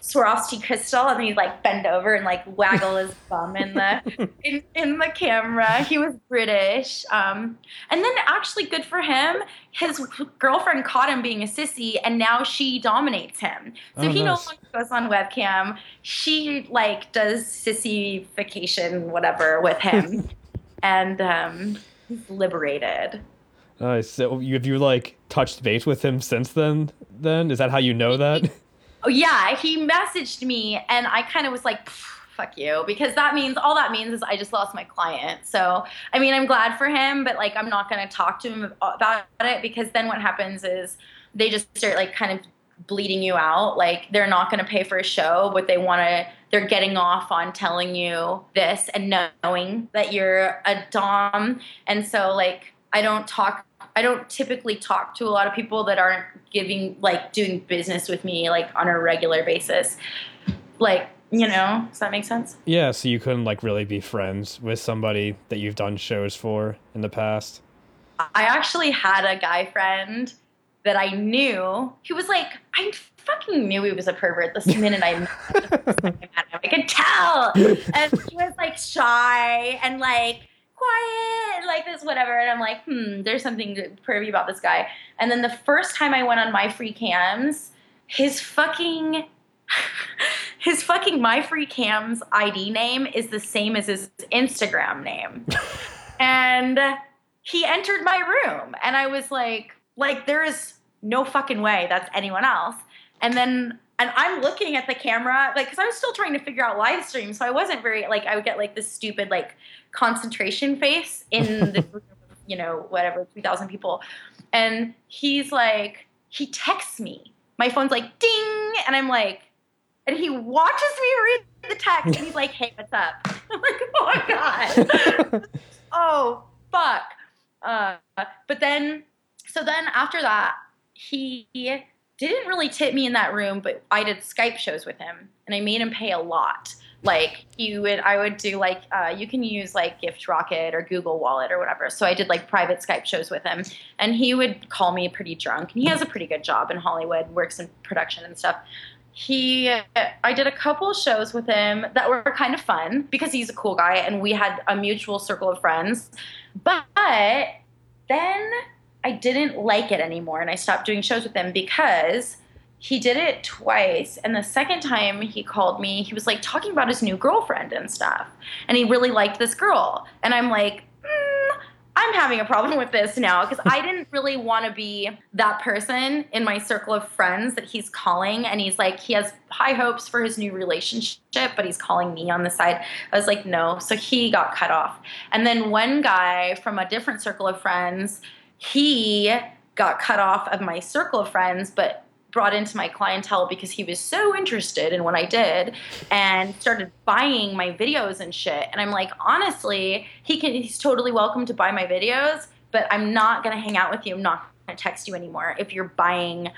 Speaker 2: Swarovski crystal, and he'd like bend over and like waggle his bum in the in, in the camera. He was British, um, and then actually good for him. His girlfriend caught him being a sissy, and now she dominates him. So
Speaker 1: Oh,
Speaker 2: he
Speaker 1: nice.
Speaker 2: no longer goes on webcam. She like does sissification whatever with him, and um, he's liberated.
Speaker 1: Nice. So you have you like touched base with him since then? Then is that how you know that?
Speaker 2: Oh yeah, he messaged me and I kind of was like, fuck you, because that means all that means is I just lost my client. So I mean, I'm glad for him, but like I'm not gonna talk to him about it because then what happens is they just start like kind of bleeding you out. Like they're not gonna pay for a show, but they wanna they're getting off on telling you this and knowing that you're a Dom. And so like I don't talk I don't typically talk to a lot of people that aren't giving like doing business with me like on a regular basis. Like, you know, does that make sense?
Speaker 1: yeah. So you couldn't like really be friends with somebody that you've done shows for in the past.
Speaker 2: I actually had a guy friend that I knew. He was like, I fucking knew he was a pervert this minute I met him. I could tell. And he was like shy and like quiet, like this, whatever. And I'm like, hmm, there's something pervy about this guy. And then the first time I went on MyFreeCams, his fucking his fucking MyFreeCams ID name is the same as his Instagram name. and he entered my room and I was like, like there is no fucking way that's anyone else. And then and I'm looking at the camera, like, because I was still trying to figure out live stream, so I wasn't very like I would get like this stupid like concentration face in the you know whatever 2,000 people, and he's like he texts me, my phone's like ding, and I'm like, and he watches me read the text, and he's like, hey, what's up? I'm like, oh my god, oh fuck, uh, but then so then after that he didn't really tip me in that room, but I did Skype shows with him, and I made him pay a lot. Like you would, I would do like uh, you can use like Gift Rocket or Google Wallet or whatever. So I did like private Skype shows with him, and he would call me pretty drunk. And he has a pretty good job in Hollywood, works in production and stuff. He, I did a couple shows with him that were kind of fun because he's a cool guy, and we had a mutual circle of friends. But then I didn't like it anymore and I stopped doing shows with him because he did it twice. And the second time he called me, he was like talking about his new girlfriend and stuff. And he really liked this girl. And I'm like, mm, I'm having a problem with this now because I didn't really want to be that person in my circle of friends that he's calling. And he's like, he has high hopes for his new relationship, but he's calling me on the side. I was like, no. So he got cut off. And then one guy from a different circle of friends he got cut off of my circle of friends, but brought into my clientele because he was so interested in what I did and started buying my videos and shit. And I'm like, honestly, he can he's totally welcome to buy my videos, but I'm not gonna hang out with you. I'm not gonna text you anymore if you're buying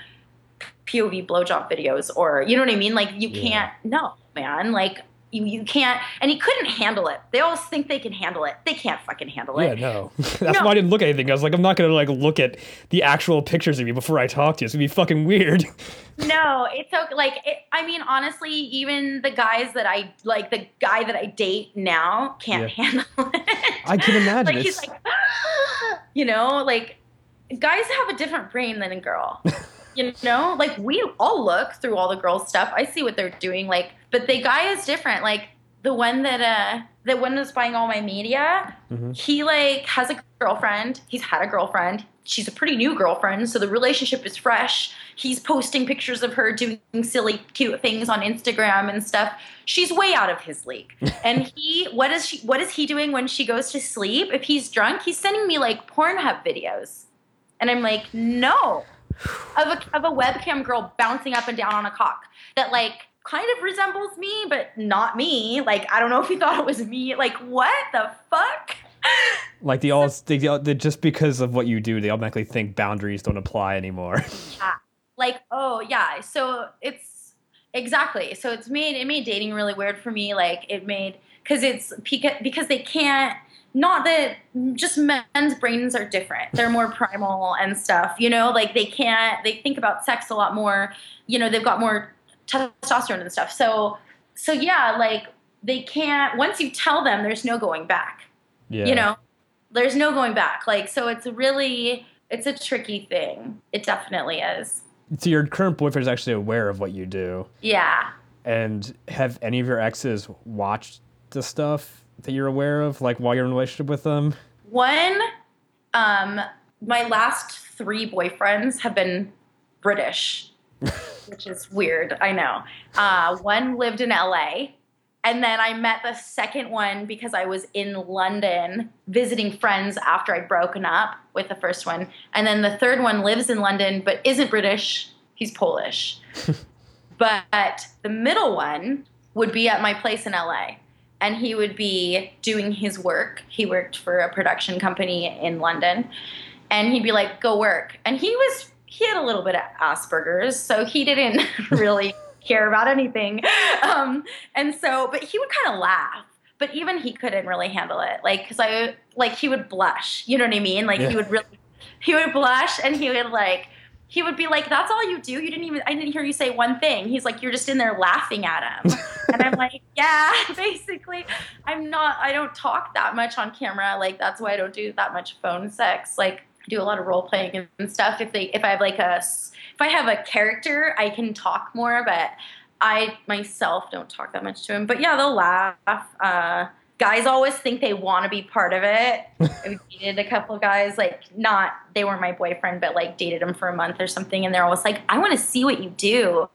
Speaker 2: POV blowjob videos or you know what I mean? Like you yeah. can't no, man. Like you, you can't and he couldn't handle it. They always think they can handle it. They can't fucking handle it.
Speaker 1: Yeah no. That's no. why i didn't look at anything. I was like i'm not gonna like look at the actual pictures of you before i talk to you. It's gonna be fucking weird.
Speaker 2: No it's okay like it, i mean honestly even the guys that i like the guy that i date now can't yeah. handle it.
Speaker 1: I can imagine.
Speaker 2: like he's like you know like guys have a different brain than a girl you know? Like we all look through all the girls stuff. I see what they're doing like but the guy is different. Like the one that uh the one that's buying all my media mm-hmm. he like has a girlfriend. He's had a girlfriend. She's a pretty new girlfriend so the relationship is fresh. He's posting pictures of her doing silly cute things on instagram and stuff. She's way out of his league. And he what is she what is he doing when she goes to sleep? If he's drunk he's sending me like pornhub videos. And i'm like no of a, of a webcam girl bouncing up and down on a cock that like kind of resembles me, but not me. Like I don't know if he thought it was me. Like what the fuck?
Speaker 1: Like the all, they, they, just because of what you do, they automatically think boundaries don't apply anymore.
Speaker 2: Yeah. Like oh yeah, so it's exactly. So it's made it made dating really weird for me. Like it made because it's because they can't not that just men's brains are different. They're more primal and stuff you know like they can't they think about sex a lot more you know they've got more testosterone and stuff. So so yeah like they can't once you tell them there's no going back yeah. you know? There's no going back. Like so it's really it's a tricky thing. It definitely is.
Speaker 1: So your current boyfriend is actually aware of what you do.
Speaker 2: Yeah.
Speaker 1: And have any of your exes watched the stuff that you're aware of, like while you're in a relationship with them?
Speaker 2: One, um, my last three boyfriends have been British, which is weird. I know. Uh, one lived in LA. And then I met the second one because I was in London visiting friends after I'd broken up with the first one. And then the third one lives in London but isn't British. He's Polish. but the middle one would be at my place in LA and he would be doing his work. He worked for a production company in London, and he'd be like, "Go work." And he was he had a little bit of Asperger's, so he didn't really care about anything. Um, and so, but he would kind of laugh. But even he couldn't really handle it, like because I like he would blush. You know what I mean? Like yeah. he would really he would blush, and he would like he would be like, "That's all you do? You didn't even I didn't hear you say one thing." He's like, "You're just in there laughing at him." and I'm like, "Yeah, basically, I'm not I don't talk that much on camera. Like that's why I don't do that much phone sex. Like I do a lot of role playing and stuff. If they if I have like a if I have a character, I can talk more, but I myself don't talk that much to him. But yeah, they'll laugh. Uh, guys always think they want to be part of it. I dated a couple of guys, like not they weren't my boyfriend, but like dated him for a month or something, and they're always like, "I want to see what you do.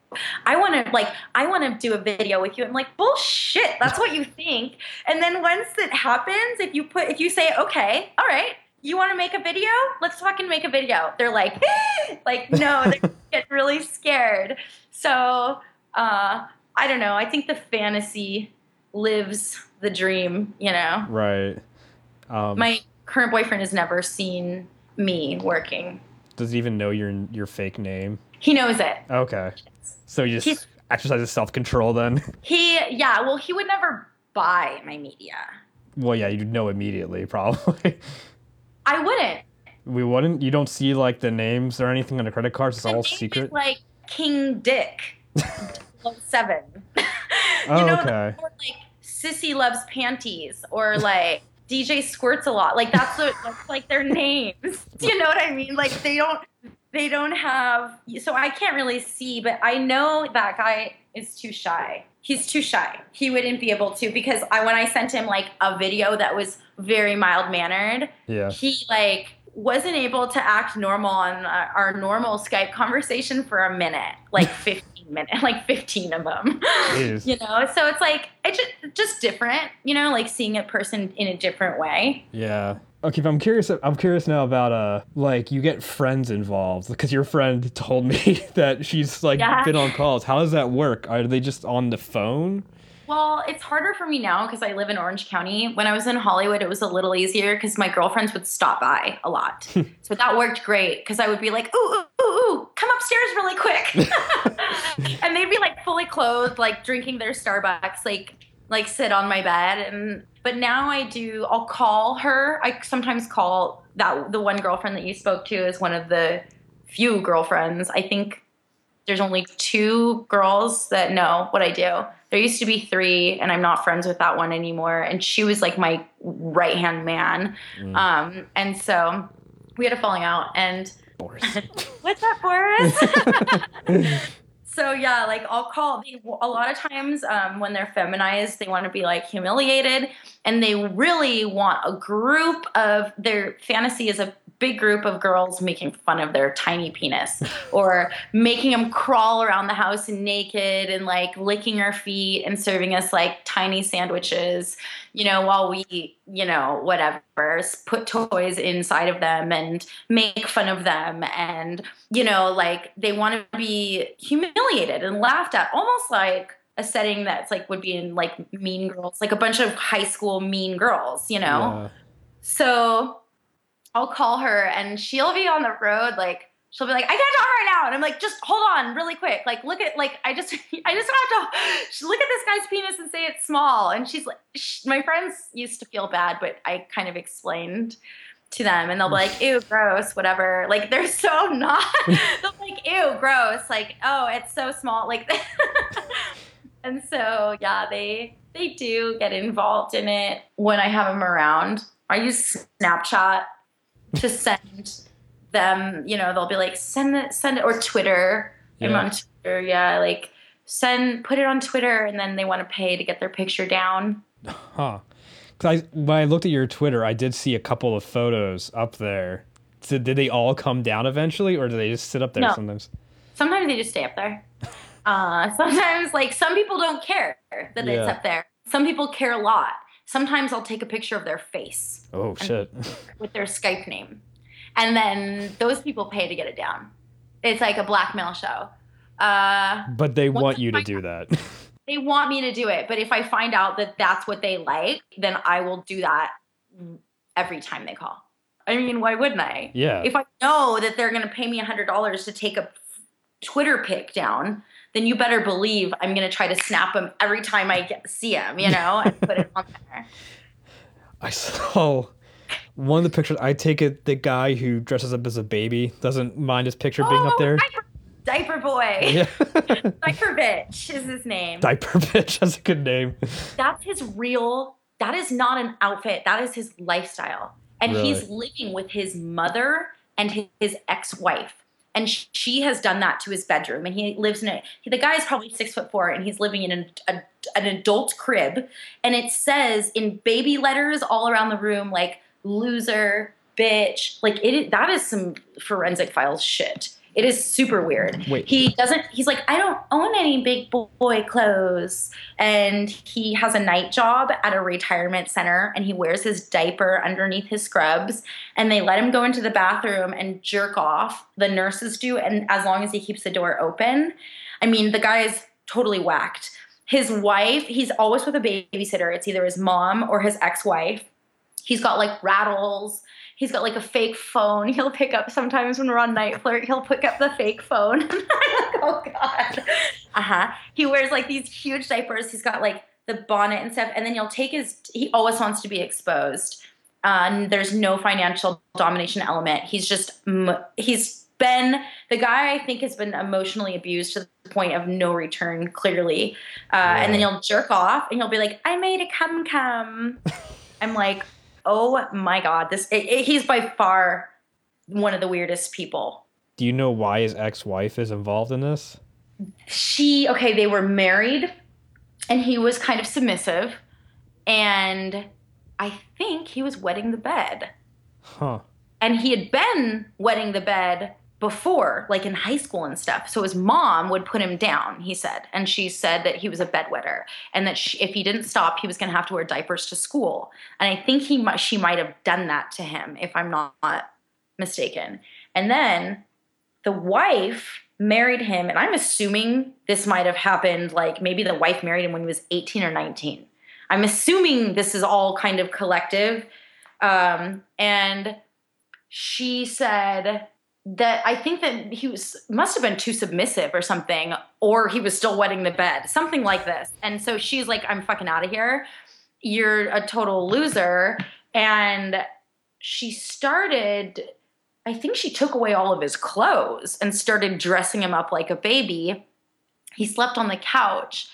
Speaker 2: I want to like I want to do a video with you." I'm like, "Bullshit! That's what you think." And then once it happens, if you put if you say, "Okay, all right." You want to make a video? Let's fucking make a video. They're like, like no, they get really scared. So uh, I don't know. I think the fantasy lives the dream. You know,
Speaker 1: Right. Um,
Speaker 2: my current boyfriend has never seen me working.
Speaker 1: does he even know your your fake name?
Speaker 2: He knows it.
Speaker 1: Okay. So you just
Speaker 2: He's-
Speaker 1: exercises self control then?
Speaker 2: He, yeah. Well, he would never buy my media.
Speaker 1: well, yeah, you'd know immediately, probably.
Speaker 2: I wouldn't.
Speaker 1: we wouldn't. You don't see like the names or anything on the credit cards. It's
Speaker 2: The
Speaker 1: all secret.
Speaker 2: Like King Dick. Seven. you
Speaker 1: Oh,
Speaker 2: know,
Speaker 1: okay.
Speaker 2: like Sissy loves panties, or like DJ squirts a lot. Like that's what that's like their names. Do you know what I mean? Like they don't they don't have so I can't really see, but I know that guy is too shy. He's too shy. He wouldn't be able to because I when I sent him like a video that was very mild mannered,
Speaker 1: Yeah.
Speaker 2: he like wasn't able to act normal on uh, our normal Skype conversation for a minute, like 15 minutes, like 15 of them. You know, so it's like it's just, just different, you know, like seeing a person in a different way.
Speaker 1: Yeah. Okay, but I'm curious. I'm curious now about uh, like you get friends involved because your friend told me that she's like
Speaker 2: Yeah.
Speaker 1: been on calls. How does that work? Are they just on the phone?
Speaker 2: Well, it's harder for me now because I live in Orange County. When I was in Hollywood, it was a little easier because my girlfriends would stop by a lot. so that worked great because I would be like, ooh, ooh, ooh, ooh, come upstairs really quick. and they'd be like fully clothed, like drinking their Starbucks, like like sit on my bed. And but now I do. I'll call her. I sometimes call that the one girlfriend that you spoke to is one of the few girlfriends. I think there's only two girls that know what I do. There used to be three, and I'm not friends with that one anymore. And she was like my right hand man.
Speaker 1: Mm.
Speaker 2: Um, and so we had a falling out. And what's up, Boris? so yeah, like I'll call. They, a lot of times um, when they're feminized, they want to be like humiliated, and they really want a group of their fantasy is a big group of girls making fun of their tiny penis or making them crawl around the house naked and like licking our feet and serving us like tiny sandwiches you know while we you know whatever put toys inside of them and make fun of them. And you know like they want to be humiliated and laughed at almost like a setting that's like would be in like mean girls like a bunch of high school mean girls you know? So I'll call her and she'll be on the road like she'll be like I can't talk right now. And I'm like just hold on really quick. Like look at like I just I just have to look at this guy's penis and say it's small. And she's like my friends used to feel bad but I kind of explained to them and they'll be like ew gross whatever. Like they're so not they're like ew gross. Like oh it's so small. Like and so yeah they they do get involved in it when I have them around. I use Snapchat to send them, you know, they'll be like, send it, send it, or Twitter. I'm
Speaker 1: Yeah.
Speaker 2: on Twitter, yeah, like send, put it on Twitter, and then they want to pay to get their picture down.
Speaker 1: Huh. Because I, when I looked at your Twitter, I did see a couple of photos up there. So did they all come down eventually, or do they just sit up there
Speaker 2: No.
Speaker 1: sometimes?
Speaker 2: Sometimes they just stay up there. Uh, sometimes, like, some people don't care that
Speaker 1: Yeah.
Speaker 2: it's up there. Some people care a lot. Sometimes I'll take a picture of their face
Speaker 1: Oh shit.
Speaker 2: with their Skype name. And then those people pay to get it down. It's like a blackmail show. Uh,
Speaker 1: But they want you to do that.
Speaker 2: they want me to do it but if i find out that that's what they like then i will do that every time they call i mean why wouldn't i
Speaker 1: yeah.
Speaker 2: if i know that they're going to pay me $100 to take a twitter pic down then you better believe i'm going to try to snap him every time i get, see him, you know and put it on there
Speaker 1: I saw one of the pictures, I take it the guy who dresses up as a baby doesn't mind his picture being up
Speaker 2: Oh,
Speaker 1: there.
Speaker 2: Diaper, diaper boy.
Speaker 1: Yeah.
Speaker 2: Diaper bitch is his name.
Speaker 1: Diaper bitch. That's a good name.
Speaker 2: That's his real. That is not an outfit. That is his lifestyle, and he's living with his mother and his, his ex-wife. And she has done that to his bedroom, and he lives in it. The guy is probably six foot four, and he's living in an, a, an adult crib. And it says in baby letters all around the room, like "loser," "bitch." Like it. That is some forensic files shit. It is super weird.
Speaker 1: Wait.
Speaker 2: He doesn't. He's like, I don't own any big boy clothes, and he has a night job at a retirement center, and he wears his diaper underneath his scrubs, and they let him go into the bathroom and jerk off. The nurses do, and as long as he keeps the door open, I mean, the guy is totally whacked. His wife, he's always with a babysitter. It's either his mom or his ex-wife. He's got like rattles. He's got like a fake phone. He'll pick up sometimes when we're on NiteFlirt. He'll pick up the fake phone. oh God. Uh huh. He wears like these huge diapers. He's got like the bonnet and stuff. And then he'll take his. He always wants to be exposed. Uh, and there's no financial domination element. He's just. He's been the guy. I think has been emotionally abused to the point of no return. Clearly. Uh, And then he'll jerk off and he'll be like, "I made a cum cum." I'm like, oh my god, this it, it- he's by far one of the weirdest people.
Speaker 1: Do you know why his ex-wife is involved in this?
Speaker 2: She okay, they were married, and he was kind of submissive, and I think he was wetting the bed,
Speaker 1: Huh.
Speaker 2: and he had been wetting the bed before, like in high school and stuff. So his mom would put him down. He said, and she said that he was a bedwetter, and that she, if he didn't stop, he was going to have to wear diapers to school. And I think he might, she might have done that to him, if I'm not mistaken. And then the wife married him, and I'm assuming this might have happened like maybe the wife married him when he was 18 or 19. I'm assuming this is all kind of collective. Um, and she said that I think that he was must have been too submissive or something, or he was still wetting the bed, something like this. And so she's like, I'm fucking out of here. You're a total loser. And she started, I think she took away all of his clothes and started dressing him up like a baby. He slept on the couch.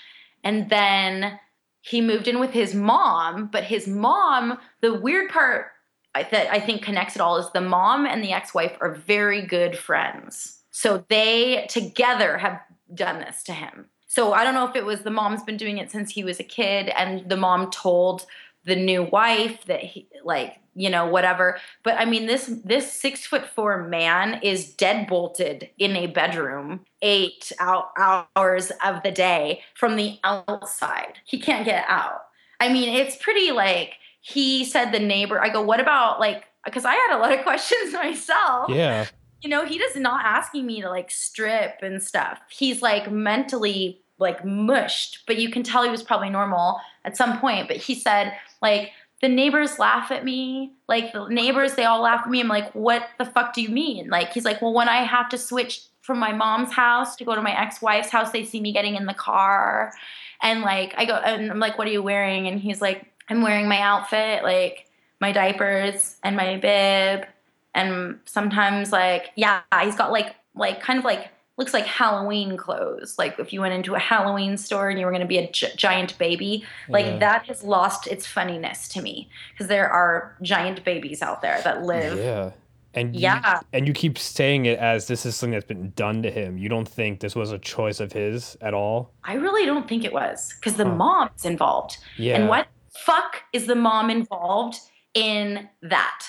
Speaker 2: And then he moved in with his mom, but his mom, the weird part That I think connects it all is the mom and the ex-wife are very good friends. So they together have done this to him. So I don't know if it was the mom's been doing it since he was a kid and the mom told the new wife that he like, you know, whatever. But I mean this this 6 foot 4 man is dead bolted in a bedroom 8 hou- hours of the day from the outside. He can't get out. I mean, it's pretty like he said the neighbor. I go, what about like? Because I had a lot of questions myself.
Speaker 1: Yeah.
Speaker 2: You know, he does not asking me to like strip and stuff. He's like mentally like mushed, but you can tell he was probably normal at some point. But he said like the neighbors laugh at me. Like the neighbors, they all laugh at me. I'm like, what the fuck do you mean? Like he's like, well, when I have to switch from my mom's house to go to my ex-wife's house, they see me getting in the car. And like I go and I'm like, what are you wearing? And he's like, I'm wearing my outfit, like my diapers and my bib. And sometimes like, yeah, he's got like like kind of like looks like Halloween clothes. Like if you went into a Halloween store and you were going to be a gi- giant baby, like
Speaker 1: Yeah.
Speaker 2: that has lost its funniness to me because there are giant babies out there that live.
Speaker 1: Yeah. And you,
Speaker 2: Yeah.
Speaker 1: and you keep saying it as this is something that's been done to him. You don't think this was a choice of his at all?
Speaker 2: I really don't think it was because the
Speaker 1: Huh.
Speaker 2: mom's involved.
Speaker 1: Yeah.
Speaker 2: And what fuck is the mom involved in that?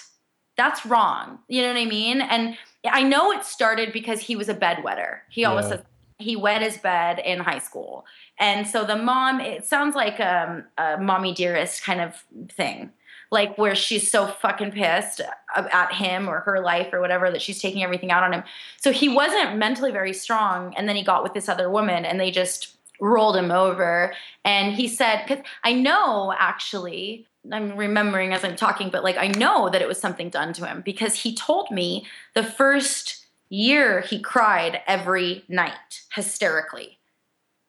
Speaker 2: That's wrong. You know what I mean? And I know it started because he was a bedwetter. He always
Speaker 1: Yeah.
Speaker 2: says he wet his bed in high school. And so the mom, it sounds like um, a mommy dearest kind of thing. Like where she's so fucking pissed at him or her life or whatever that she's taking everything out on him. So he wasn't mentally very strong. And then he got with this other woman and they just rolled him over. And he said, because I know actually, I'm remembering as I'm talking, but like I know that it was something done to him because he told me the first year he cried every night hysterically.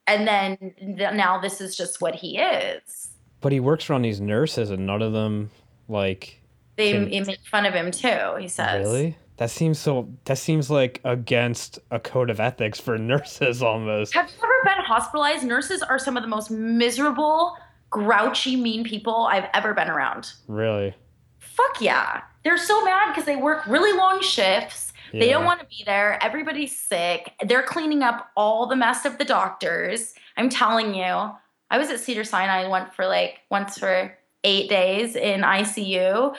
Speaker 2: And then th- now this is just what he is.
Speaker 1: But he works around these nurses, and none of them like
Speaker 2: They
Speaker 1: Can-
Speaker 2: they make fun of him too. He says.
Speaker 1: Really? That seems so. That seems like against a code of ethics for nurses almost.
Speaker 2: Have you ever been hospitalized? Nurses are some of the most miserable, grouchy, mean people I've ever been around.
Speaker 1: Really?
Speaker 2: Fuck yeah. They're so mad because they work really long shifts.
Speaker 1: Yeah.
Speaker 2: They don't want to be there. Everybody's sick. They're cleaning up all the mess of the doctors. I'm telling you. I was at Cedar Sinai went for like once for eight days in ICU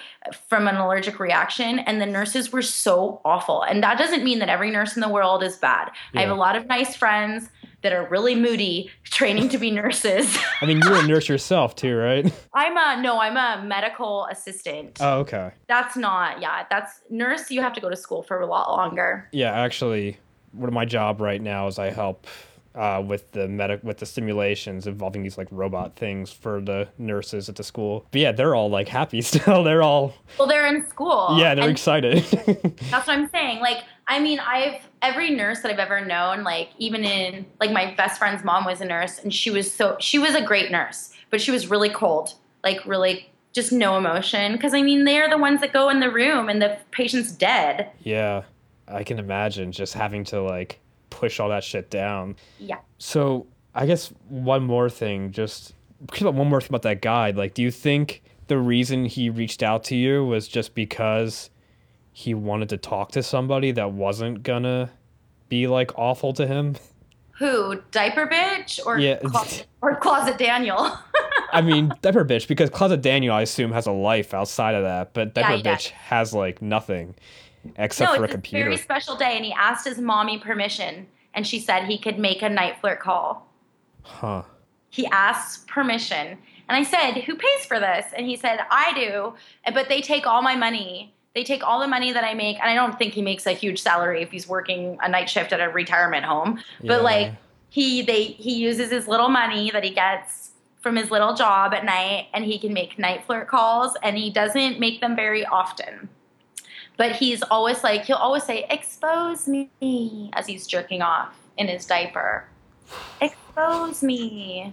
Speaker 2: from an allergic reaction, and the nurses were so awful. And that doesn't mean that every nurse in the world is bad. I have a lot of nice friends that are really moody, training to be nurses.
Speaker 1: I mean, you're a nurse yourself too, right?
Speaker 2: I'm a no, I'm a medical assistant.
Speaker 1: Oh, okay.
Speaker 2: That's not, yeah, that's nurse. You have to go to school for a lot longer.
Speaker 1: Yeah, actually, of my job right now is I help uh, with the medic with the simulations involving these like robot things for the nurses at the school. But yeah, they're all like happy still. They're all
Speaker 2: Well, they're in school.
Speaker 1: yeah, they're
Speaker 2: and
Speaker 1: excited.
Speaker 2: That's what I'm saying. Like, I mean, I've every nurse that I've ever known, like even in like my best friend's mom was a nurse, and she was so she was a great nurse, but she was really cold, like really just no emotion. Because I mean, they are the ones that go in the room and the patient's dead.
Speaker 1: yeah, I can imagine just having to like push all that shit down.
Speaker 2: Yeah.
Speaker 1: So I guess one more thing, just one more thing about that guy. Like, do you think the reason he reached out to you was just because he wanted to talk to somebody that wasn't gonna be like awful to him?
Speaker 2: Who diaper bitch or
Speaker 1: Yeah.
Speaker 2: closet, or closet Daniel?
Speaker 1: I mean, Diaper Bitch, because Closet Daniel, I assume, has a life outside of that, but
Speaker 2: Yeah,
Speaker 1: Diaper
Speaker 2: does.
Speaker 1: Bitch has like nothing except
Speaker 2: no,
Speaker 1: for a
Speaker 2: it's a
Speaker 1: computer.
Speaker 2: very special day, and he asked his mommy permission, and she said he could make a NiteFlirt call.
Speaker 1: Huh.
Speaker 2: he asked permission and i said who pays for this and he said i do but they take all my money they take all the money that i make and i don't think he makes a huge salary if he's working a night shift at a retirement home but
Speaker 1: Yeah.
Speaker 2: like he they he uses his little money that he gets from his little job at night and he can make NiteFlirt calls and he doesn't make them very often but he's always like he'll always say expose me as he's jerking off in his diaper expose me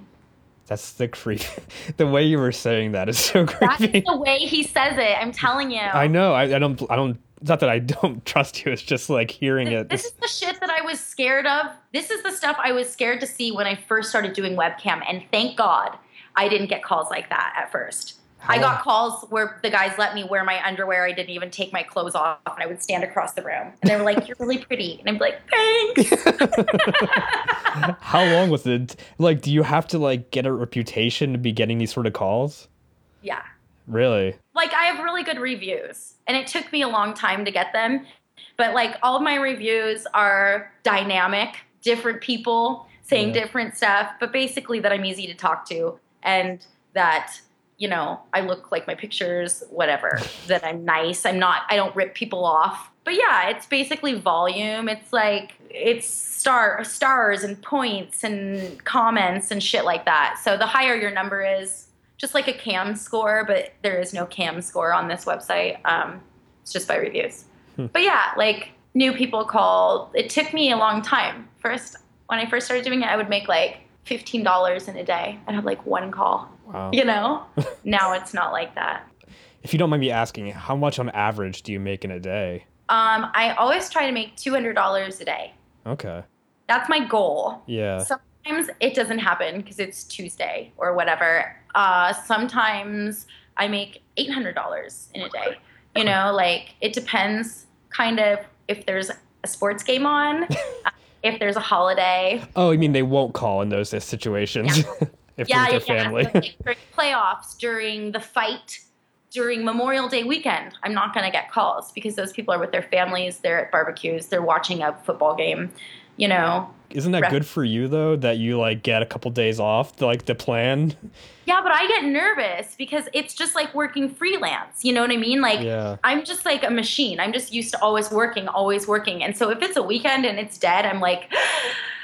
Speaker 1: That's the creep. the way you were saying that is so creepy.
Speaker 2: That's the way he says it. I'm telling you.
Speaker 1: I know. I, I don't. I don't. It's not that I don't trust you. It's just like hearing it.
Speaker 2: This is the shit that I was scared of. This is the stuff I was scared to see when I first started doing webcam. And thank God I didn't get calls like that at first. I got calls where the guys let me wear my underwear. I didn't even take my clothes off, and I would stand across the room. And they were like, You're really pretty. And I'd be like, Thanks.
Speaker 1: How long was it? Like, do you have to like get a reputation to be getting these sort of calls?
Speaker 2: yeah.
Speaker 1: Really?
Speaker 2: like I have really good reviews, and it took me a long time to get them. But like all of my reviews are dynamic, different people saying
Speaker 1: Yeah.
Speaker 2: different stuff, but basically that I'm easy to talk to and that you know I look like my pictures, whatever. that I'm nice. I'm not. I don't rip people off. But yeah, it's basically volume. It's like it's star stars and points and comments and shit like that. So the higher your number is, just like a cam score, but there is no cam score on this website. Um, it's just by reviews.
Speaker 1: Hmm.
Speaker 2: But yeah, like new people call. It took me a long time. First, when I first started doing it, I would make like fifteen dollars in a day. I'd have like one call.
Speaker 1: Wow.
Speaker 2: You know. now it's not like that.
Speaker 1: If you don't mind me asking, how much on average do you make in a day?
Speaker 2: Um, I always try to make two hundred dollars a day.
Speaker 1: Okay.
Speaker 2: That's my goal.
Speaker 1: Yeah.
Speaker 2: Sometimes it doesn't happen because it's Tuesday or whatever. Uh, sometimes I make eight hundred dollars in a day. You know, like it depends. Kind of if there's a sports game on, if there's a holiday.
Speaker 1: Oh, you mean they won't call in those situations if
Speaker 2: Yeah, yeah,
Speaker 1: their
Speaker 2: yeah.
Speaker 1: family?
Speaker 2: Like, during playoffs, during the fight, during Memorial Day weekend, I'm not going to get calls because those people are with their families. They're at barbecues. They're watching a football game. You know,
Speaker 1: Isn't that
Speaker 2: Right.
Speaker 1: good for you though? That you like get a couple days off, like the plan?
Speaker 2: Yeah, but I get nervous because it's just like working freelance. You know what I mean? Like
Speaker 1: Yeah.
Speaker 2: I'm just like a machine. I'm just used to always working, always working. And so if it's a weekend and it's dead, I'm like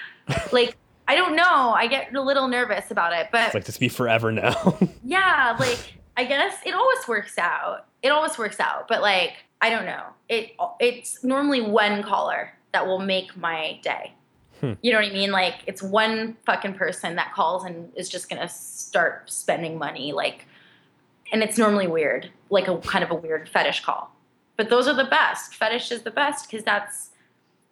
Speaker 2: like I don't know. I get a little nervous about it. But
Speaker 1: It's like this be forever now.
Speaker 2: yeah, like I guess it always works out. It always works out. But like I don't know. It it's normally one caller that will make my day.
Speaker 1: Hmm.
Speaker 2: You know what I mean? Like it's one fucking person that calls and is just gonna start spending money like and it's normally weird, like a kind of a weird fetish call. But those are the best. Fetish is the best because that's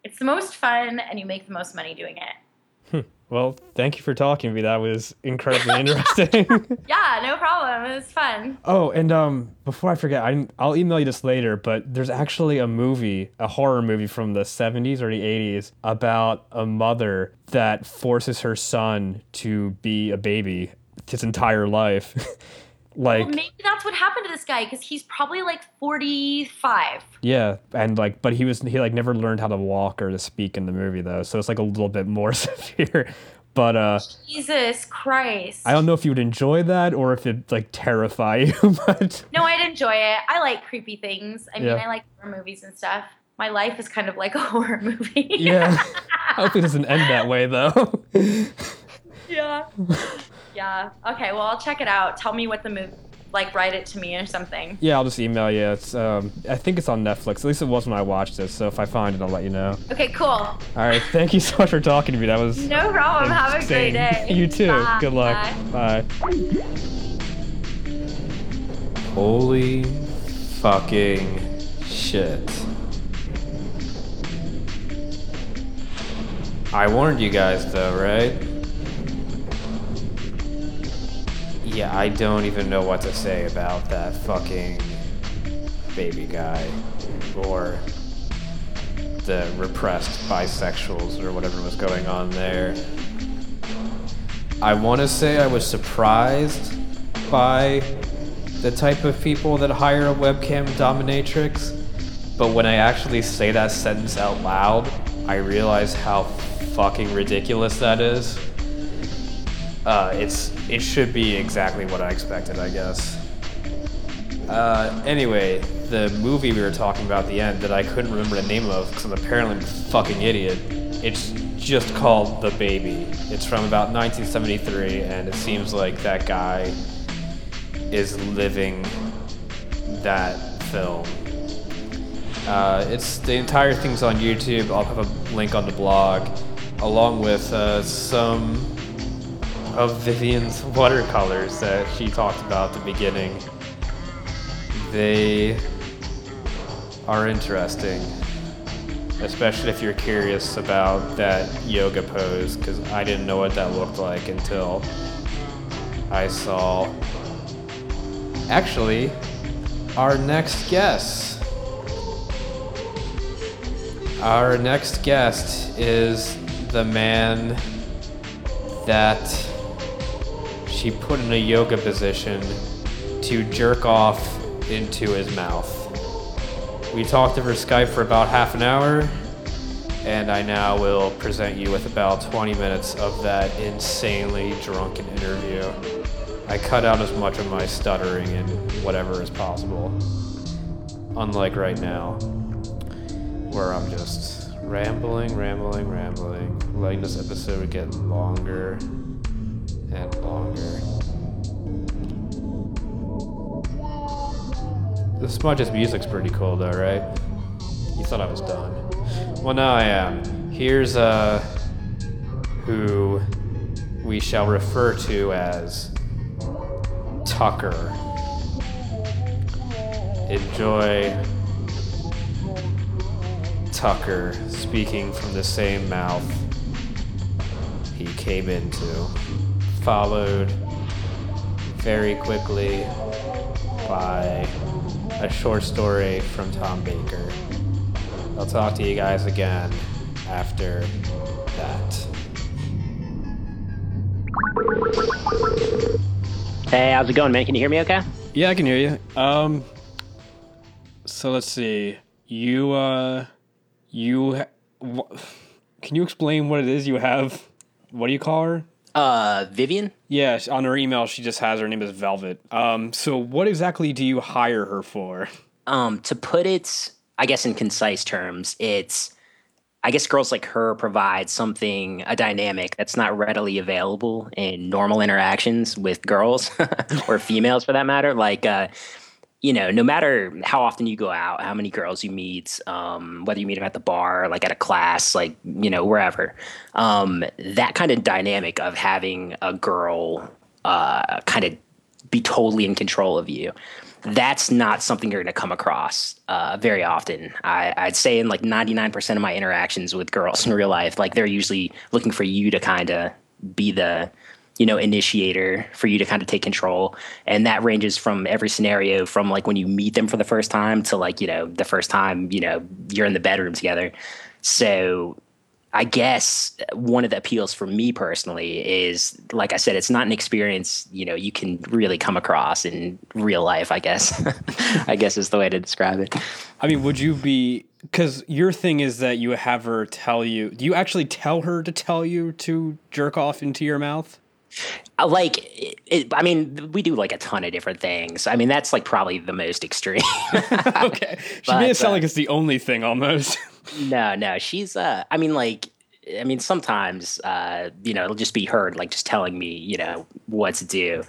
Speaker 2: it's the most fun and you make the most money doing it.
Speaker 4: Well, thank you for talking to me. That was incredibly interesting.
Speaker 2: Yeah, no problem. It was fun.
Speaker 4: oh, and um, before I forget, I, I'll email you this later. But there's actually a movie, a horror movie from the 70s or the 80s about a mother that forces her son to be a baby his entire life. like,
Speaker 2: Well, maybe that's what happened to this guy because he's probably like 45.
Speaker 4: yeah, and like, but he was he like never learned how to walk or to speak in the movie though, so it's like a little bit more severe. But uh,
Speaker 2: Jesus Christ.
Speaker 4: I don't know if you would enjoy that or if it like terrify you. But
Speaker 2: No, I'd enjoy it. I like creepy things. I mean,
Speaker 4: Yeah.
Speaker 2: I like horror movies and stuff. My life is kind of like a horror movie.
Speaker 4: yeah, I hope it doesn't end that way though.
Speaker 2: yeah. Yeah. Okay, well, I'll check it out. Tell me what the movie, like, write it to me or something.
Speaker 4: yeah, I'll just email you. It's um, I think it's on Netflix. At least it was when I watched it. So if I find it, I'll let you know.
Speaker 2: Okay, cool.
Speaker 4: All right, thank you so much for talking to me. That was
Speaker 2: No problem. Have a great
Speaker 4: insane.
Speaker 2: day.
Speaker 4: You too.
Speaker 2: Bye.
Speaker 4: Good luck. Bye.
Speaker 1: Holy fucking shit. I warned you guys though, right? Yeah, I don't even know what to say about that fucking baby guy or the repressed bisexuals or whatever was going on there. I want to say I was surprised by the type of people that hire a webcam dominatrix, but when I actually say that sentence out loud, I realize how fucking ridiculous that is. Uh, it's it should be exactly what I expected, I guess. Uh, anyway, the movie we were talking about at the end that I couldn't remember the name of because I'm apparently a fucking idiot. It's just called The Baby. It's from about 1973, and it seems like that guy is living that film. Uh, it's the entire thing's on YouTube. I'll have a link on the blog, along with uh, some of Vivian's watercolors that she talked about at the beginning. They are interesting, especially if you're curious about that yoga pose, because I didn't know what that looked like until I saw actually our next guest. Our next guest is the man that she put in a yoga position to jerk off into his mouth. We talked over Skype for about half an hour, and I now will present you with about 20 minutes of that insanely drunken interview. I cut out as much of my stuttering and whatever is possible. Unlike right now, where I'm just rambling, rambling, rambling, letting this episode get longer longer. The Smudge's music's pretty cool though, right? You thought I was done. Well, now I am. Here's uh, who we shall refer to as Tucker. Enjoy Tucker speaking from the same mouth he came into, followed very quickly by a short story from Tom Baker. I'll talk to you guys again after that.
Speaker 5: Hey, how's it going, man? Can you hear me okay?
Speaker 4: Yeah, I can hear you. Um, so let's see. You, uh, you, ha- wh- can you explain what it is you have? What do you call her?
Speaker 5: Uh, Vivian?
Speaker 4: Yeah, on her email, she just has her name as Velvet. Um, so what exactly do you hire her for?
Speaker 5: Um, to put it, I guess in concise terms, it's I guess girls like her provide something, a dynamic that's not readily available in normal interactions with girls or females for that matter. Like, uh, you know, no matter how often you go out, how many girls you meet, um, whether you meet them at the bar, like at a class, like, you know, wherever, um, that kind of dynamic of having a girl uh, kind of be totally in control of you. That's not something you're going to come across uh, very often. I, I'd say in like 99% of my interactions with girls in real life, like they're usually looking for you to kind of be the you know initiator for you to kind of take control and that ranges from every scenario from like when you meet them for the first time to like you know the first time you know you're in the bedroom together so I guess uh, one of the appeals for me personally is, like I said, it's not an experience you know you can really come across in real life. I guess, I guess is the way to describe it.
Speaker 1: I mean, would you be because your thing is that you have her tell you? Do you actually tell her to tell you to jerk off into your mouth?
Speaker 5: Uh, like, it, I mean, we do like a ton of different things. I mean, that's like probably the most extreme.
Speaker 1: okay, she
Speaker 5: But,
Speaker 1: made it sound
Speaker 5: uh,
Speaker 1: like it's the only thing almost.
Speaker 5: No, no, she's uh I mean like I mean sometimes uh you know it'll just be her like just telling me, you know, what to do.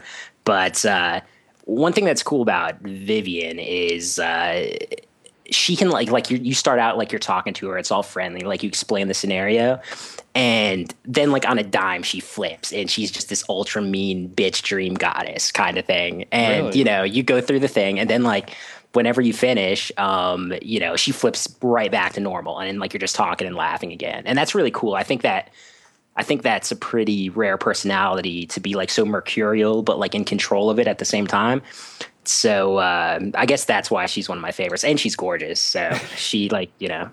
Speaker 5: But uh one thing that's cool about Vivian is uh she can like like you you start out like you're talking to her, it's all friendly, like you explain the scenario. And then like on a dime she flips and she's just this ultra mean bitch dream goddess kind of thing. And
Speaker 1: Really?
Speaker 5: you know, you go through the thing and then like whenever you finish, um, you know, she flips right back to normal, and then like you're just talking and laughing again, and that's really cool. I think that I think that's a pretty rare personality to be like so mercurial, but like in control of it at the same time. So uh, I guess that's why she's one of my favorites, and she's gorgeous. So she like you know.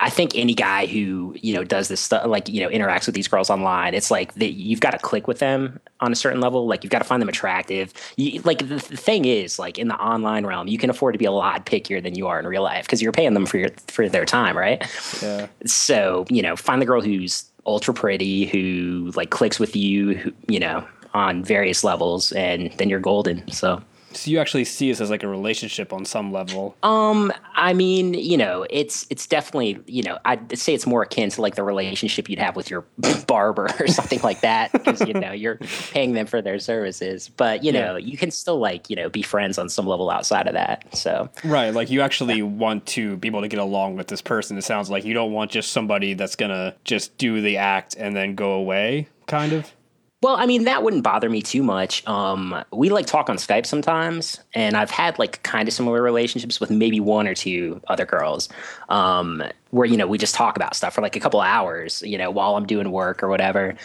Speaker 5: I think any guy who you know does this stuff, like you know, interacts with these girls online, it's like that you've got to click with them on a certain level. Like you've got to find them attractive. You, like the, the thing is, like in the online realm, you can afford to be a lot pickier than you are in real life because you're paying them for your for their time, right?
Speaker 1: yeah.
Speaker 5: So you know, find the girl who's ultra pretty, who like clicks with you, who, you know, on various levels, and then you're golden. So.
Speaker 1: So you actually see this as like a relationship on some level.
Speaker 5: Um, I mean, you know, it's it's definitely, you know, I'd say it's more akin to like the relationship you'd have with your barber or something like that, because you know you're paying them for their services. But you know, you can still like you know be friends on some level outside of that. So
Speaker 1: Right, like you actually want to be able to get along with this person. It sounds like you don't want just somebody that's gonna just do the act and then go away, kind of.
Speaker 5: Well, I mean, that wouldn't bother me too much. Um, we like talk on Skype sometimes, and I've had like kind of similar relationships with maybe one or two other girls, um, where you know we just talk about stuff for like a couple hours, you know, while I'm doing work or whatever,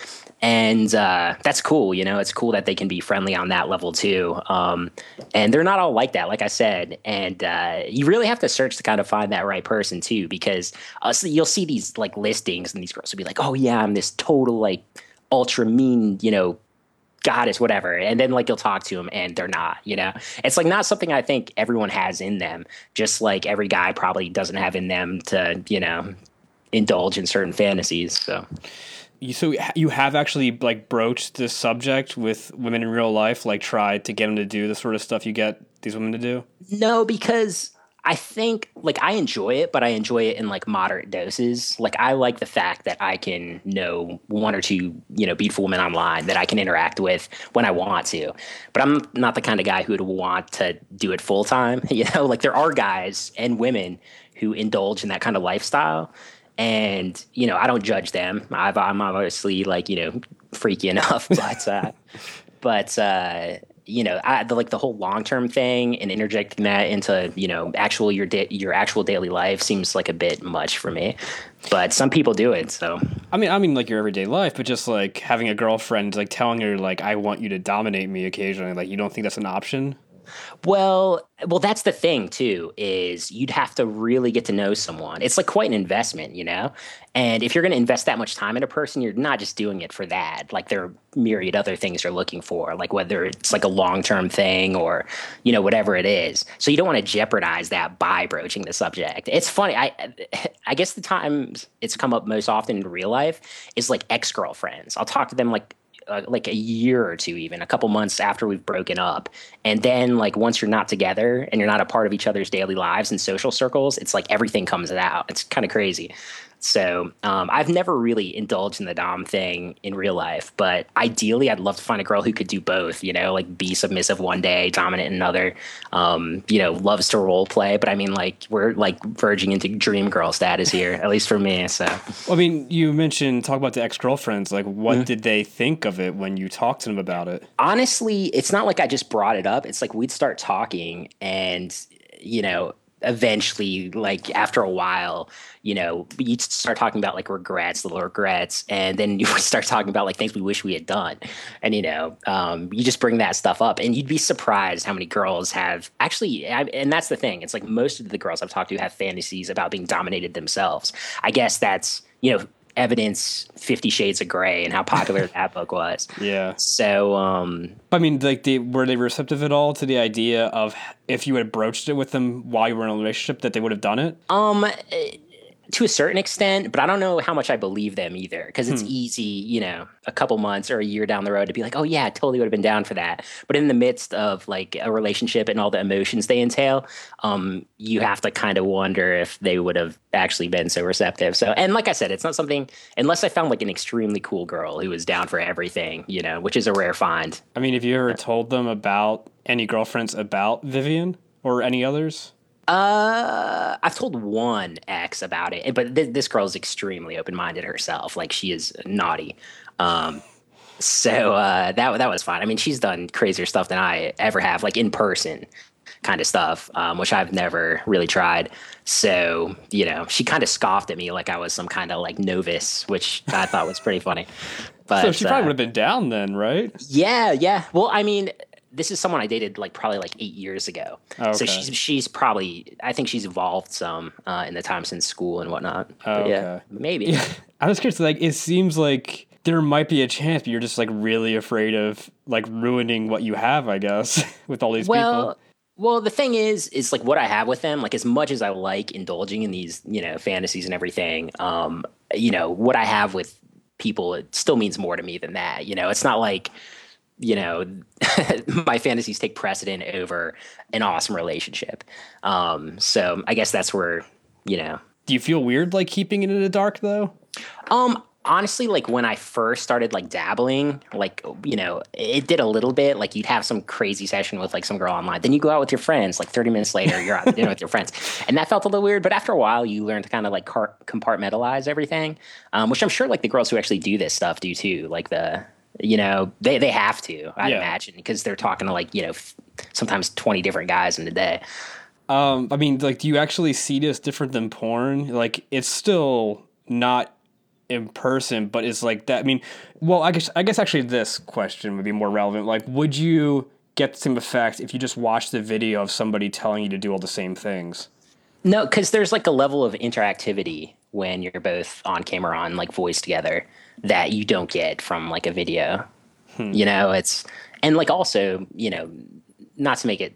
Speaker 5: and uh, that's cool. You know, it's cool that they can be friendly on that level too. Um, and they're not all like that, like I said, and uh, you really have to search to kind of find that right person too, because uh, so you'll see these like listings, and these girls will be like, "Oh yeah, I'm this total like." Ultra mean, you know, goddess, whatever. And then like you'll talk to them and they're not, you know? It's like not something I think everyone has in them, just like every guy probably doesn't have in them to, you know, indulge in certain fantasies. So
Speaker 1: You, so you have actually like broached this subject with women in real life, like tried to get them to do the sort of stuff you get these women to do.
Speaker 5: no, because I think like I enjoy it, but I enjoy it in like moderate doses. Like I like the fact that I can know one or two, you know, beautiful women online that I can interact with when I want to. But I'm not the kind of guy who would want to do it full time. You know, like there are guys and women who indulge in that kind of lifestyle. And, you know, I don't judge them. I've, I'm obviously like, you know, freaky enough, but, uh, but, uh, you know, I, the, like the whole long term thing and interjecting that into you know actual your your actual daily life seems like a bit much for me. But some people do it, so
Speaker 1: I mean, I mean, like your everyday life, but just like having a girlfriend, like telling her, like, I want you to dominate me occasionally. Like, you don't think that's an option?
Speaker 5: Well, well, that's the thing too. Is you'd have to really get to know someone. It's like quite an investment, you know. And if you're going to invest that much time in a person, you're not just doing it for that. Like there are myriad other things you're looking for, like whether it's like a long term thing or you know whatever it is. So you don't want to jeopardize that by broaching the subject. It's funny. I I guess the times it's come up most often in real life is like ex girlfriends. I'll talk to them like uh, like a year or two, even a couple months after we've broken up. And then, like, once you're not together and you're not a part of each other's daily lives and social circles, it's like everything comes out. It's kind of crazy. So um, I've never really indulged in the dom thing in real life, but ideally, I'd love to find a girl who could do both. You know, like be submissive one day, dominant another. Um, you know, loves to role play, but I mean, like we're like verging into dream girl status here, at least for me. So
Speaker 1: I mean, you mentioned talk about the ex girlfriends. Like, what mm-hmm. did they think of it when you talked to them about it?
Speaker 5: Honestly, it's not like I just brought it up. It's like we'd start talking, and you know, eventually, like after a while, you know, you start talking about like regrets, little regrets, and then you start talking about like things we wish we had done, and you know, um, you just bring that stuff up, and you'd be surprised how many girls have actually, I, and that's the thing. It's like most of the girls I've talked to have fantasies about being dominated themselves. I guess that's you know evidence 50 shades of gray and how popular that book was.
Speaker 1: Yeah.
Speaker 5: So um
Speaker 1: i mean like they were they receptive at all to the idea of if you had broached it with them while you were in a relationship that they would have done it?
Speaker 5: Um to a certain extent, but I don't know how much I believe them either because it's hmm. easy, you know, a couple months or a year down the road to be like, oh, yeah, I totally would have been down for that. But in the midst of like a relationship and all the emotions they entail, um, you have to kind of wonder if they would have actually been so receptive. So, and like I said, it's not something, unless I found like an extremely cool girl who was down for everything, you know, which is a rare find.
Speaker 1: I mean, have you ever told them about any girlfriends about Vivian or any others?
Speaker 5: Uh, I've told one ex about it, but th- this girl is extremely open minded herself. Like she is naughty. Um, so uh, that that was fun. I mean, she's done crazier stuff than I ever have, like in person kind of stuff, um, which I've never really tried. So you know, she kind of scoffed at me like I was some kind of like novice, which I thought was pretty funny.
Speaker 1: But so she probably uh, would have been down then, right?
Speaker 5: Yeah, yeah. Well, I mean, this is someone I dated like probably like eight years ago. okay. So she's she's probably I think she's evolved some uh, in the time since school and whatnot. okay. Yeah, maybe. Yeah.
Speaker 1: I was curious. Like, it seems like there might be a chance, but you're just like really afraid of like ruining what you have. I guess with all these
Speaker 5: well,
Speaker 1: people.
Speaker 5: Well, the thing is, is like what I have with them. Like as much as I like indulging in these, you know, fantasies and everything, um, you know, what I have with people, it still means more to me than that. You know, it's not like you know, my fantasies take precedent over an awesome relationship. Um, so I guess that's where, you know.
Speaker 1: Do you feel weird like keeping it in the dark though?
Speaker 5: Um, honestly, like when I first started like dabbling, like you know, it did a little bit. Like you'd have some crazy session with like some girl online, then you go out with your friends. Like thirty minutes later, you're out dinner with your friends, and that felt a little weird. But after a while, you learn to kind of like compartmentalize everything, um, which I'm sure like the girls who actually do this stuff do too. Like the you know, they they have to. I yeah. imagine because they're talking to like you know f- sometimes twenty different guys in a day.
Speaker 1: Um, I mean, like, do you actually see this different than porn? Like, it's still not in person, but it's like that. I mean, well, I guess I guess actually this question would be more relevant. Like, would you get the same effect if you just watched the video of somebody telling you to do all the same things?
Speaker 5: No, because there's like a level of interactivity when you're both on camera on like voice together that you don't get from like a video. Hmm. You know, it's and like also, you know, not to make it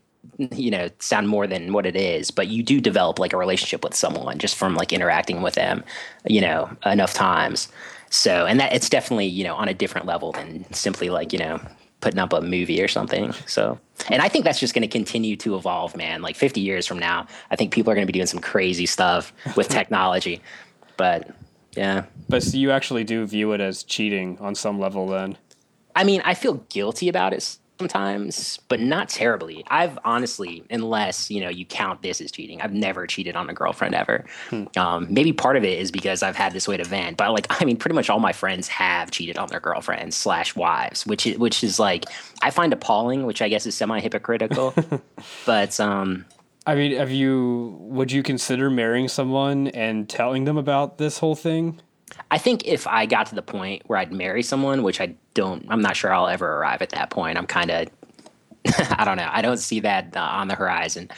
Speaker 5: you know sound more than what it is but you do develop like a relationship with someone just from like interacting with them you know enough times so and that it's definitely you know on a different level than simply like you know putting up a movie or something so and i think that's just going to continue to evolve man like 50 years from now i think people are going to be doing some crazy stuff with technology but yeah.
Speaker 1: But so you actually do view it as cheating on some level then?
Speaker 5: I mean, I feel guilty about it sometimes, but not terribly. I've honestly, unless you know you count this as cheating, I've never cheated on a girlfriend ever. Hmm. Um, maybe part of it is because I've had this way to vent, but like I mean, pretty much all my friends have cheated on their girlfriends slash wives, which is which is like I find appalling, which I guess is semi hypocritical. but um,
Speaker 1: I mean, have you? Would you consider marrying someone and telling them about this whole thing?
Speaker 5: I think if I got to the point where I'd marry someone, which I don't, I'm not sure I'll ever arrive at that point. I'm kind of, I don't know, I don't see that uh, on the horizon.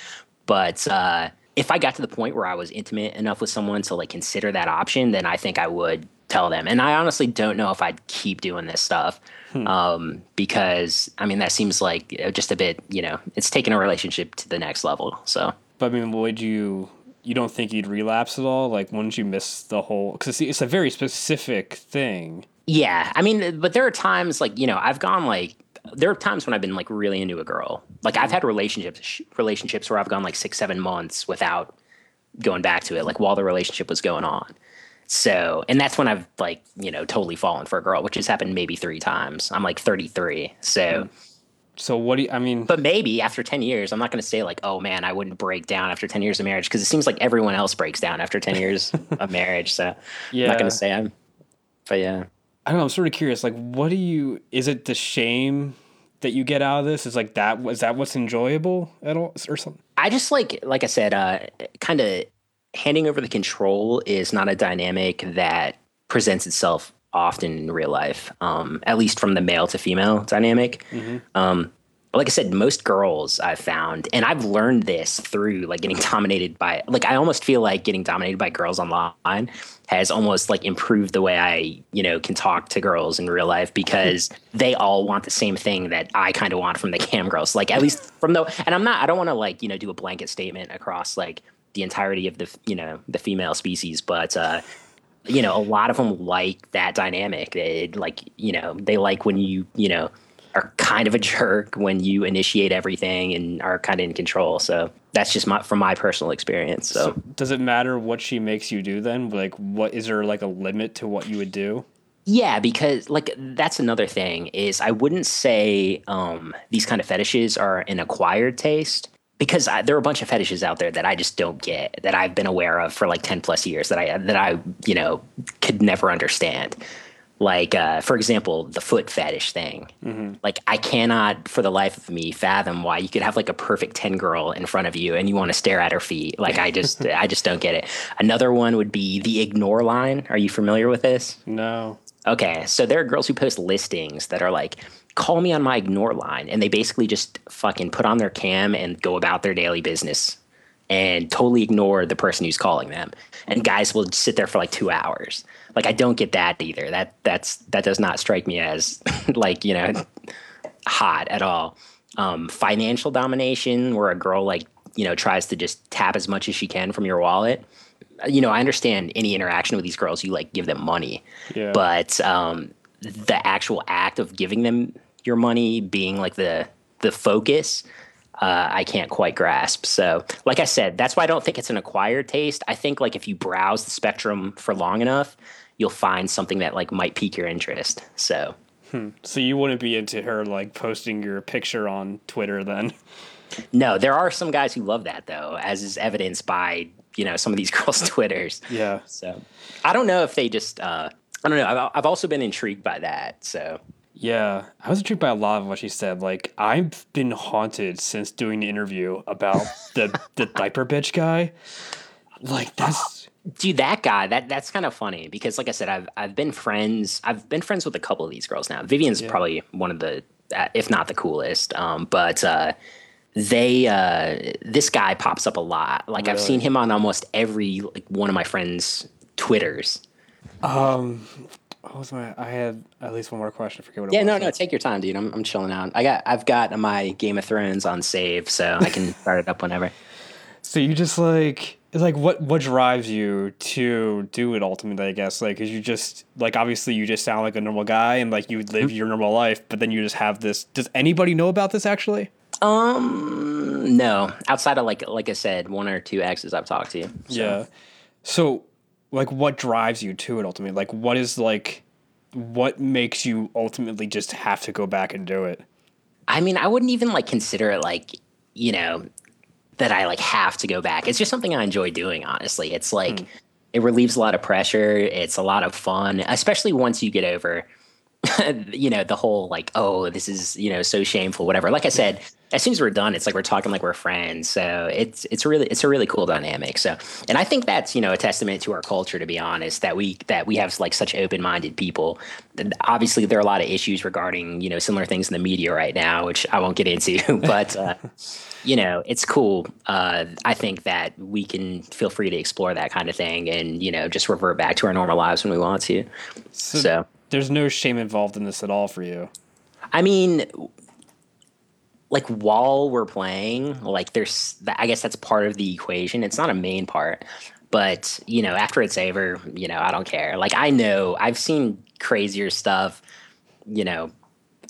Speaker 5: But uh, if I got to the point where I was intimate enough with someone to like consider that option, then I think I would tell them. And I honestly don't know if I'd keep doing this stuff hmm. um, because I mean that seems like just a bit, you know, it's taking a relationship to the next level. So,
Speaker 1: but I mean, would you? You don't think you'd relapse at all? Like, wouldn't you miss the whole? Because it's a very specific thing.
Speaker 5: Yeah, I mean, but there are times like you know I've gone like there are times when I've been like really into a girl. Like I've had relationships relationships where I've gone like six seven months without going back to it, like while the relationship was going on So, and that's when I've like, you know, totally fallen for a girl, which has happened maybe three times. I'm like 33. So,
Speaker 1: So what do you, I mean,
Speaker 5: but maybe after 10 years, I'm not going to say like, oh man, I wouldn't break down after 10 years of marriage because it seems like everyone else breaks down after 10 years of marriage. So, I'm not going to say I'm, but yeah.
Speaker 1: I don't know. I'm sort of curious. Like, what do you? Is it the shame that you get out of this? Is like that? Was that what's enjoyable at all, or something?
Speaker 5: I just like, like I said, uh, kind of handing over the control is not a dynamic that presents itself often in real life, um, at least from the male to female dynamic. Um, like I said, most girls I've found, and I've learned this through like getting dominated by, like, I almost feel like getting dominated by girls online has almost like improved the way I, you know, can talk to girls in real life because they all want the same thing that I kind of want from the cam girls. Like, at least from the, and I'm not, I don't want to like, you know, do a blanket statement across like the entirety of the, you know, the female species, but, uh, you know, a lot of them like that dynamic. They like, you know, they like when you, you know, are kind of a jerk when you initiate everything and are kind of in control. So that's just my from my personal experience. So,
Speaker 1: So does it matter what she makes you do then? Like, what is there like a limit to what you would do?
Speaker 5: yeah, because like that's another thing is I wouldn't say um, these kind of fetishes are an acquired taste because I, there are a bunch of fetishes out there that I just don't get that I've been aware of for like ten plus years that I that I you know could never understand. Like uh, for example, the foot fetish thing. Like I cannot for the life of me fathom why you could have like a perfect ten girl in front of you and you want to stare at her feet. Like I just I just don't get it. Another one would be the ignore line. Are you familiar with this?
Speaker 1: No.
Speaker 5: Okay, so there are girls who post listings that are like, call me on my ignore line. And they basically just fucking put on their cam and go about their daily business and totally ignore the person who's calling them. And guys will sit there for like two hours. Like I don't get that either. That that's that does not strike me as like, you know, hot at all. Um, financial domination, where a girl like, you know, tries to just tap as much as she can from your wallet. You know, I understand any interaction with these girls, you like give them money
Speaker 1: Yeah.
Speaker 5: but um, the actual act of giving them your money being like the the focus uh, i can't quite grasp. So like i said that's why i don't think it's an acquired taste. I think like if you browse the spectrum for long enough you'll find something that like might pique your interest. So.
Speaker 1: So you wouldn't be into her like posting your picture on Twitter then?
Speaker 5: no there are some guys who love that though as is evidenced by you know some of these girls twitters.
Speaker 1: Yeah.
Speaker 5: so i don't know if they just uh, i don't know. I've, I've also been intrigued by that so
Speaker 1: Yeah, I was intrigued by a lot of what she said. Like, I've been haunted since doing the interview about the the diaper bitch guy. Like, that's
Speaker 5: dude that guy that that's kind of funny because like i said i've i've been friends i've been friends with a couple of these girls now vivian's probably one of the uh, if not the coolest um but uh they uh this guy pops up a lot like i've seen him on almost every like one of my friends twitters
Speaker 1: um. What was my? I had at least one more question. I forget what it
Speaker 5: yeah no no take your time dude i'm, I'm chilling out i got i've got my game of thrones on save so i can start it up whenever
Speaker 1: So you just like it's like what what drives you to do it ultimately? I guess like because you just like obviously you just sound like a normal guy and like you live your normal life, but then you just have this. Does anybody know about this actually?
Speaker 5: um no outside of like like i said one or two exes i've talked to so.
Speaker 1: Yeah. So, like, what drives you to it ultimately? Like, what is like, what makes you ultimately just have to go back and do it?
Speaker 5: I mean, I wouldn't even like consider it like, you know, that I like have to go back. It's just something I enjoy doing, honestly. It's like hmm. it relieves a lot of pressure. It's a lot of fun, especially once you get over you know, the whole like, oh, this is, you know, so shameful, whatever. Like I said, as soon as we're done, it's like we're talking like we're friends. So it's it's really it's a really cool dynamic. So and I think that's, you know, a testament to our culture to be honest, that we that we have like such open minded people. Obviously there are a lot of issues regarding, you know, similar things in the media right now, which I won't get into, but uh you know, it's cool. Uh, I think that we can feel free to explore that kind of thing and, you know, just revert back to our normal lives when we want to.
Speaker 1: So,
Speaker 5: So,
Speaker 1: there's no shame involved in this at all for you.
Speaker 5: I mean, like while we're playing, like there's, I guess that's part of the equation. It's not a main part, but you know, after it's over, you know, I don't care. Like I know I've seen crazier stuff, you know,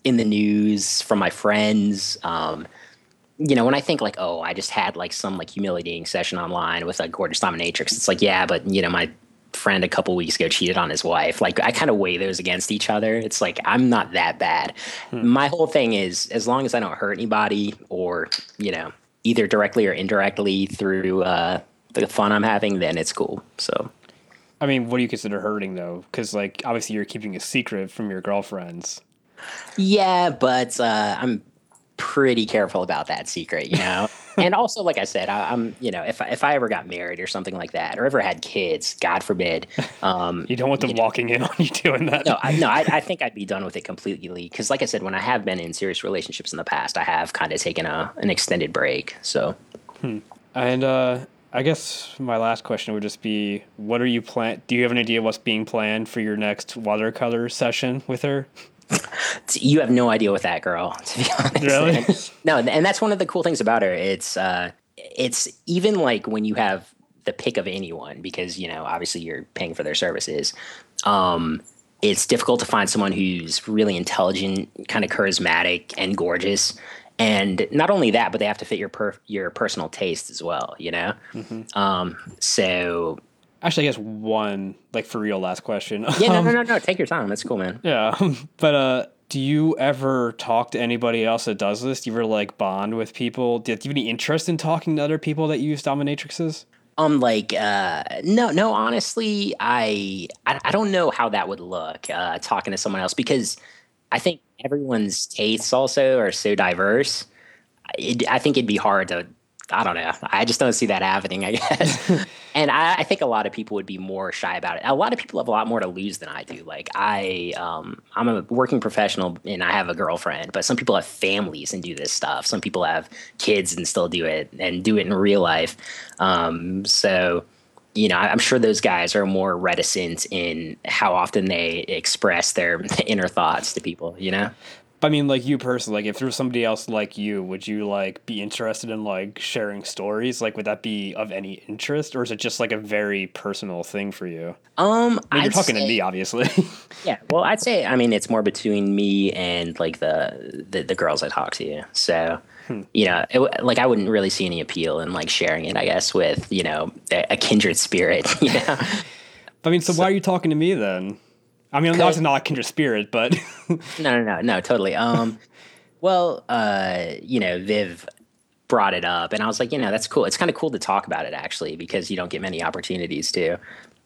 Speaker 5: in the news from my friends. Um, you know, when I think like, oh, I just had like some like humiliating session online with a gorgeous dominatrix, it's like, yeah, but you know, my friend a couple weeks ago cheated on his wife. Like I kind of weigh those against each other. It's like I'm not that bad. Hmm. My whole thing is as long as I don't hurt anybody or, you know, either directly or indirectly through uh, the fun I'm having, then it's cool. So
Speaker 1: I mean, what do you consider hurting though? Because like obviously you're keeping a secret from your girlfriends.
Speaker 5: Yeah, but uh, I'm pretty careful about that secret, you know. and also, like I said, I, am you know, if I, if I ever got married or something like that, or ever had kids, God forbid, um,
Speaker 1: you don't want them walking know, in on you doing that.
Speaker 5: No, I, no, I, I think I'd be done with it completely. Because, like I said, when I have been in serious relationships in the past, I have kind of taken a an extended break. So,
Speaker 1: hmm. and uh, I guess my last question would just be, what are you plan? Do you have an idea what's being planned for your next watercolor session with her?
Speaker 5: You have no idea with that girl, to be honest.
Speaker 1: Really?
Speaker 5: And, no, and that's one of the cool things about her. It's uh, it's even like when you have the pick of anyone, because you know obviously you're paying for their services. Um, it's difficult to find someone who's really intelligent, kind of charismatic, and gorgeous. And not only that, but they have to fit your per- your personal taste as well. You know. Mm-hmm. Um, so
Speaker 1: Actually, I guess one like for real last question.
Speaker 5: Yeah, no, no, no, no. Take your time. That's cool, man.
Speaker 1: Yeah, but uh, do you ever talk to anybody else that does this? Do you ever like bond with people? Do you have any interest in talking to other people that use dominatrixes?
Speaker 5: Um, like, uh, no, no. Honestly, I, I, I don't know how that would look. Uh, talking to someone else because I think everyone's tastes also are so diverse. It, I think it'd be hard to I don't know. I just don't see that happening, I guess. and I, I, think a lot of people would be more shy about it. A lot of people have a lot more to lose than I do. Like I, um, I'm a working professional and I have a girlfriend, but some people have families and do this stuff. Some people have kids and still do it and do it in real life. Um, so, you know, I'm sure those guys are more reticent in how often they express their inner thoughts to people, you know?
Speaker 1: I mean, like you personally, like if there was somebody else like you, would you like be interested in like sharing stories? Like, would that be of any interest, or is it just like a very personal thing for you?
Speaker 5: Um,
Speaker 1: I mean, you're talking say, to me, obviously.
Speaker 5: yeah, well, I'd say, I mean, it's more between me and like the the, the girls I talk to. So, hmm. you know, it, like I wouldn't really see any appeal in like sharing it. I guess with you know a, a kindred spirit. You know.
Speaker 1: I mean, so, so why are you talking to me then? I mean, not a kindred spirit, but
Speaker 5: no, no, no, no, totally. Um, well, uh, you know, Viv brought it up, and I was like, you know, that's cool. It's kind of cool to talk about it actually because you don't get many opportunities to.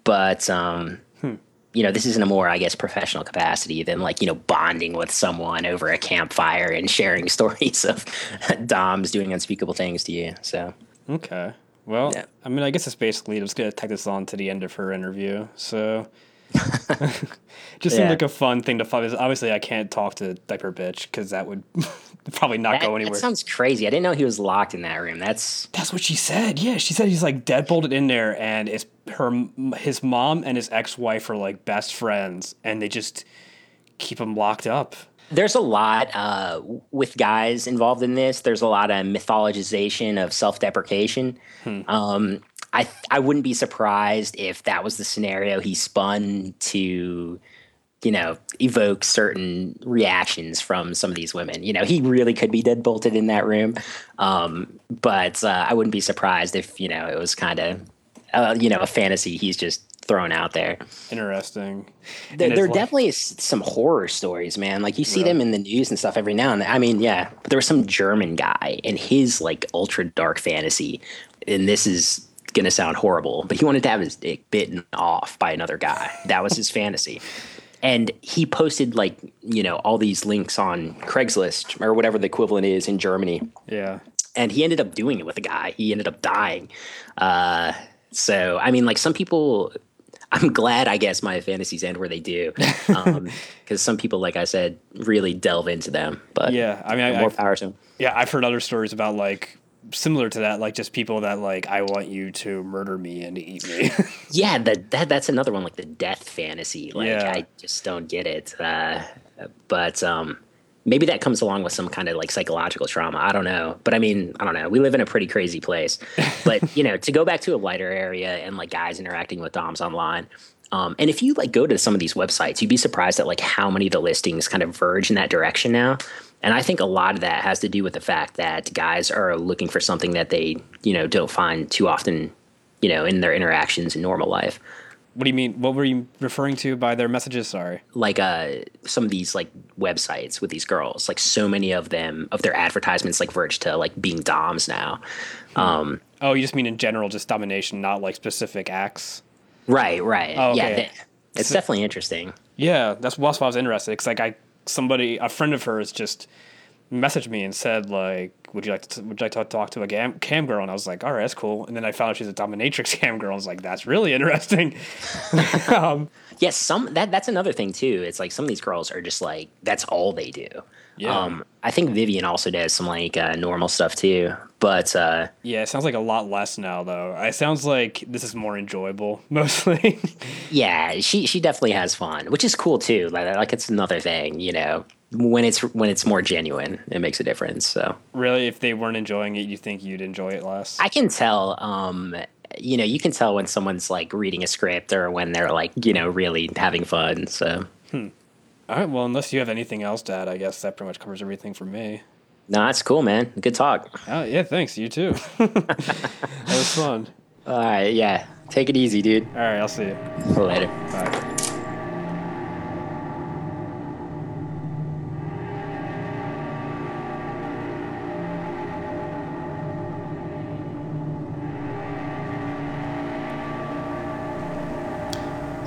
Speaker 5: But um, hmm. you know, this is in a more, I guess, professional capacity than like you know bonding with someone over a campfire and sharing stories of Doms doing unspeakable things to you. So
Speaker 1: okay. Well, yeah. I mean, I guess it's basically just going to take this on to the end of her interview. So just yeah. seemed like a fun thing to follow. Obviously, I can't talk to diaper bitch because that would probably not
Speaker 5: that,
Speaker 1: go anywhere.
Speaker 5: That sounds crazy. I didn't know he was locked in that room. That's
Speaker 1: that's what she said. Yeah, she said he's like dead bolted in there, and it's her his mom and his ex wife are like best friends, and they just keep him locked up.
Speaker 5: There's a lot uh, with guys involved in this. There's a lot of mythologization of self deprecation. Hmm. Um, I I wouldn't be surprised if that was the scenario he spun to you know evoke certain reactions from some of these women. You know, he really could be dead bolted in that room, um, but uh, I wouldn't be surprised if you know it was kind of uh, you know a fantasy he's just thrown out there.
Speaker 1: Interesting.
Speaker 5: There, there definitely is some horror stories, man. Like you see them in the news and stuff every now and then. I mean, yeah, there was some German guy in his like ultra dark fantasy, and this is going to sound horrible, but he wanted to have his dick bitten off by another guy. That was his fantasy. And he posted like, you know, all these links on Craigslist or whatever the equivalent is in Germany.
Speaker 1: Yeah.
Speaker 5: And he ended up doing it with a guy. He ended up dying. Uh, so, I mean, like some people, I'm glad, I guess, my fantasies end where they do, because um, some people, like I said, really delve into them. But
Speaker 1: yeah, I mean,
Speaker 5: more I, power to them.
Speaker 1: Yeah, I've heard other stories about like similar to that, like just people that like I want you to murder me and eat me.
Speaker 5: yeah, that that that's another one, like the death fantasy. Like yeah. I just don't get it. Uh, but um, maybe that comes along with some kind of like psychological trauma. I don't know. But I mean, I don't know. We live in a pretty crazy place. But you know, to go back to a lighter area and like guys interacting with DOMs online. Um, and if you like go to some of these websites, you'd be surprised at like how many of the listings kind of verge in that direction now. And I think a lot of that has to do with the fact that guys are looking for something that they, you know, don't find too often, you know, in their interactions in normal life.
Speaker 6: What do you mean? What were you referring to by their messages? Sorry.
Speaker 5: like uh some of these like websites with these girls like so many of them of their advertisements like verge to like being doms now um
Speaker 6: Oh, you just mean in general, just domination, not like specific acts.
Speaker 5: Right right
Speaker 6: Oh,
Speaker 5: yeah
Speaker 6: okay.
Speaker 5: th- it's definitely interesting
Speaker 6: Yeah, that's why I was interested. Because like I, somebody, a friend of hers, just messaged me and said like, "Would you like to? Would you like to talk to a cam, cam girl?" And I was like, "All right, that's cool." And then I found out she's a dominatrix cam girl. I was like, "That's really interesting." um,
Speaker 5: yes some that that's another thing too it's like some of these girls are just like that's all they do
Speaker 6: Yeah.
Speaker 5: um i think vivian also does some like uh, normal stuff too but uh
Speaker 6: yeah, it sounds like a lot less now, though. It sounds like this is more enjoyable, mostly.
Speaker 5: yeah she she definitely has fun which is cool too like, like it's another thing you know when it's when it's more genuine it makes a difference so
Speaker 6: really, if they weren't enjoying it, you think you'd enjoy it less.
Speaker 5: I can tell, um, you know, you can tell when someone's like reading a script or when they're like, you know, really having fun. So,
Speaker 6: All right, well, unless you have anything else, Dad, I guess that pretty much covers everything for me.
Speaker 5: no, that's cool, man. Good talk.
Speaker 6: Oh, yeah, thanks. You too. that was fun.
Speaker 5: All right, yeah. Take it easy, dude.
Speaker 6: All right, I'll see you.
Speaker 5: Later.
Speaker 6: Bye.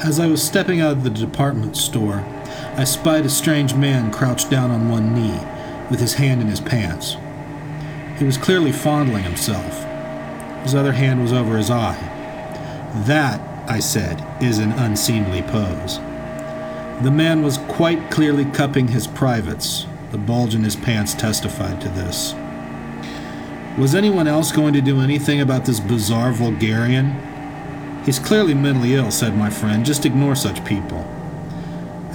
Speaker 7: As I was stepping out of the department store, I spied a strange man crouched down on one knee, with his hand in his pants. He was clearly fondling himself. His other hand was over his eye. That, I said, is an unseemly pose. The man was quite clearly cupping his privates. The bulge in his pants testified to this. Was anyone else going to do anything about this bizarre vulgarian? He's clearly mentally ill, said my friend. Just ignore such people.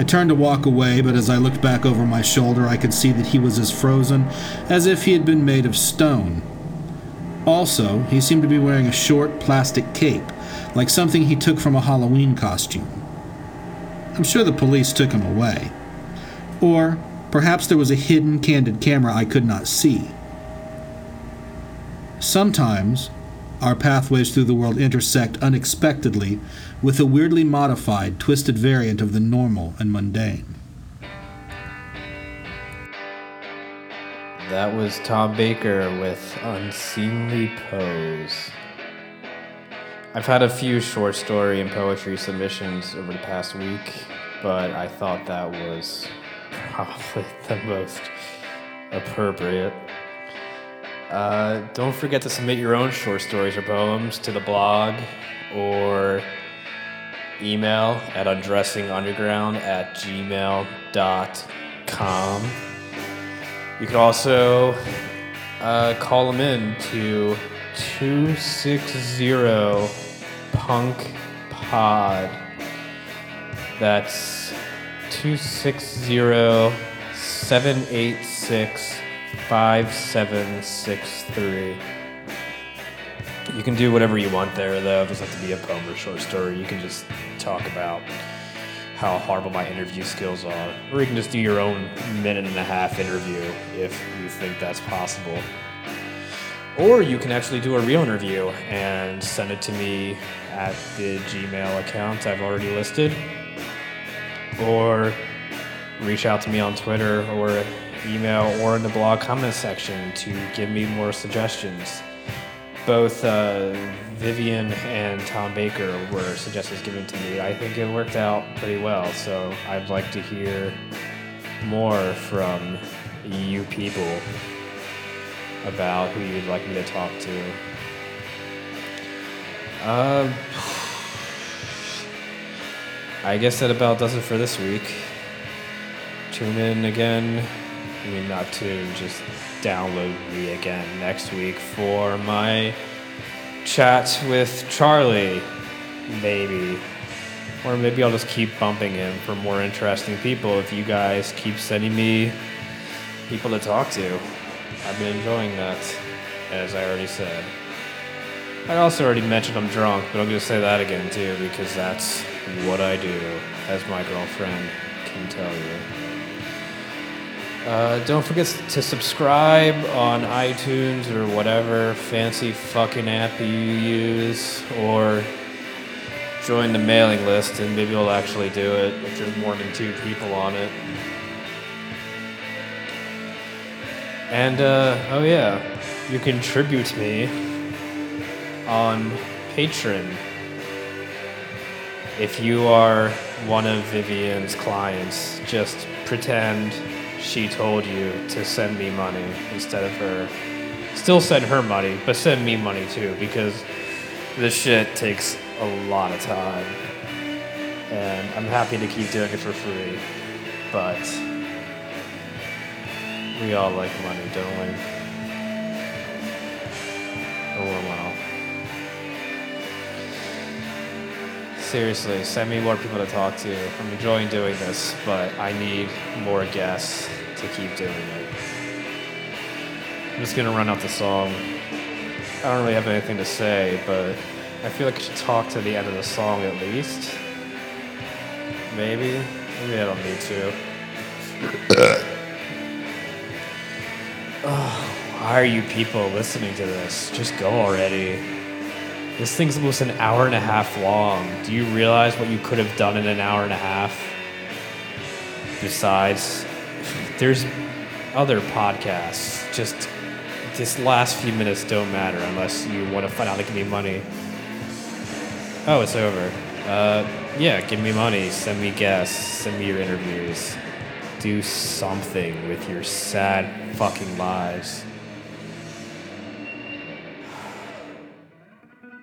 Speaker 7: I turned to walk away, but as I looked back over my shoulder, I could see that he was as frozen as if he had been made of stone. Also, he seemed to be wearing a short plastic cape, like something he took from a Halloween costume. I'm sure the police took him away. Or perhaps there was a hidden, candid camera I could not see. Sometimes, our pathways through the world intersect unexpectedly with a weirdly modified, twisted variant of the normal and mundane.
Speaker 1: That was Tom Baker with Unseemly Pose. I've had a few short story and poetry submissions over the past week, but I thought that was probably the most appropriate. Uh, don't forget to submit your own short stories or poems to the blog or email at undressingunderground at gmail.com. You can also uh, call them in to 260 Punk Pod. That's 260 786 5763. You can do whatever you want there, though. It doesn't have to be a poem or short story. You can just talk about how horrible my interview skills are. Or you can just do your own minute and a half interview if you think that's possible. Or you can actually do a real interview and send it to me at the Gmail account I've already listed. Or reach out to me on Twitter or email or in the blog comment section to give me more suggestions. Both uh, Vivian and Tom Baker were suggestions given to me. I think it worked out pretty well, so I'd like to hear more from you people about who you'd like me to talk to. Um, I guess that about does it for this week. Tune in again. I mean, not to just download me again next week for my chat with Charlie, maybe. Or maybe I'll just keep bumping him for more interesting people if you guys keep sending me people to talk to. I've been enjoying that, as I already said. I also already mentioned I'm drunk, but I'm going to say that again too because that's what I do, as my girlfriend can tell you. Uh, don't forget to subscribe on iTunes or whatever fancy fucking app you use, or join the mailing list and maybe we'll actually do it if there's more than two people on it. And, uh, oh yeah, you can tribute me on Patreon. If you are one of Vivian's clients, just pretend she told you to send me money instead of her. Still send her money, but send me money too, because this shit takes a lot of time. And I'm happy to keep doing it for free, but we all like money, don't we? Oh well. Seriously, send me more people to talk to. I'm enjoying doing this, but I need more guests to keep doing it. I'm just gonna run out the song. I don't really have anything to say, but I feel like I should talk to the end of the song at least. Maybe. Maybe I don't need to. oh, why are you people listening to this? Just go already. This thing's almost an hour and a half long. Do you realize what you could have done in an hour and a half? Besides, there's other podcasts. Just this last few minutes don't matter unless you want to find out to give me money. Oh, it's over. Uh, yeah, give me money. Send me guests. Send me your interviews. Do something with your sad fucking lives.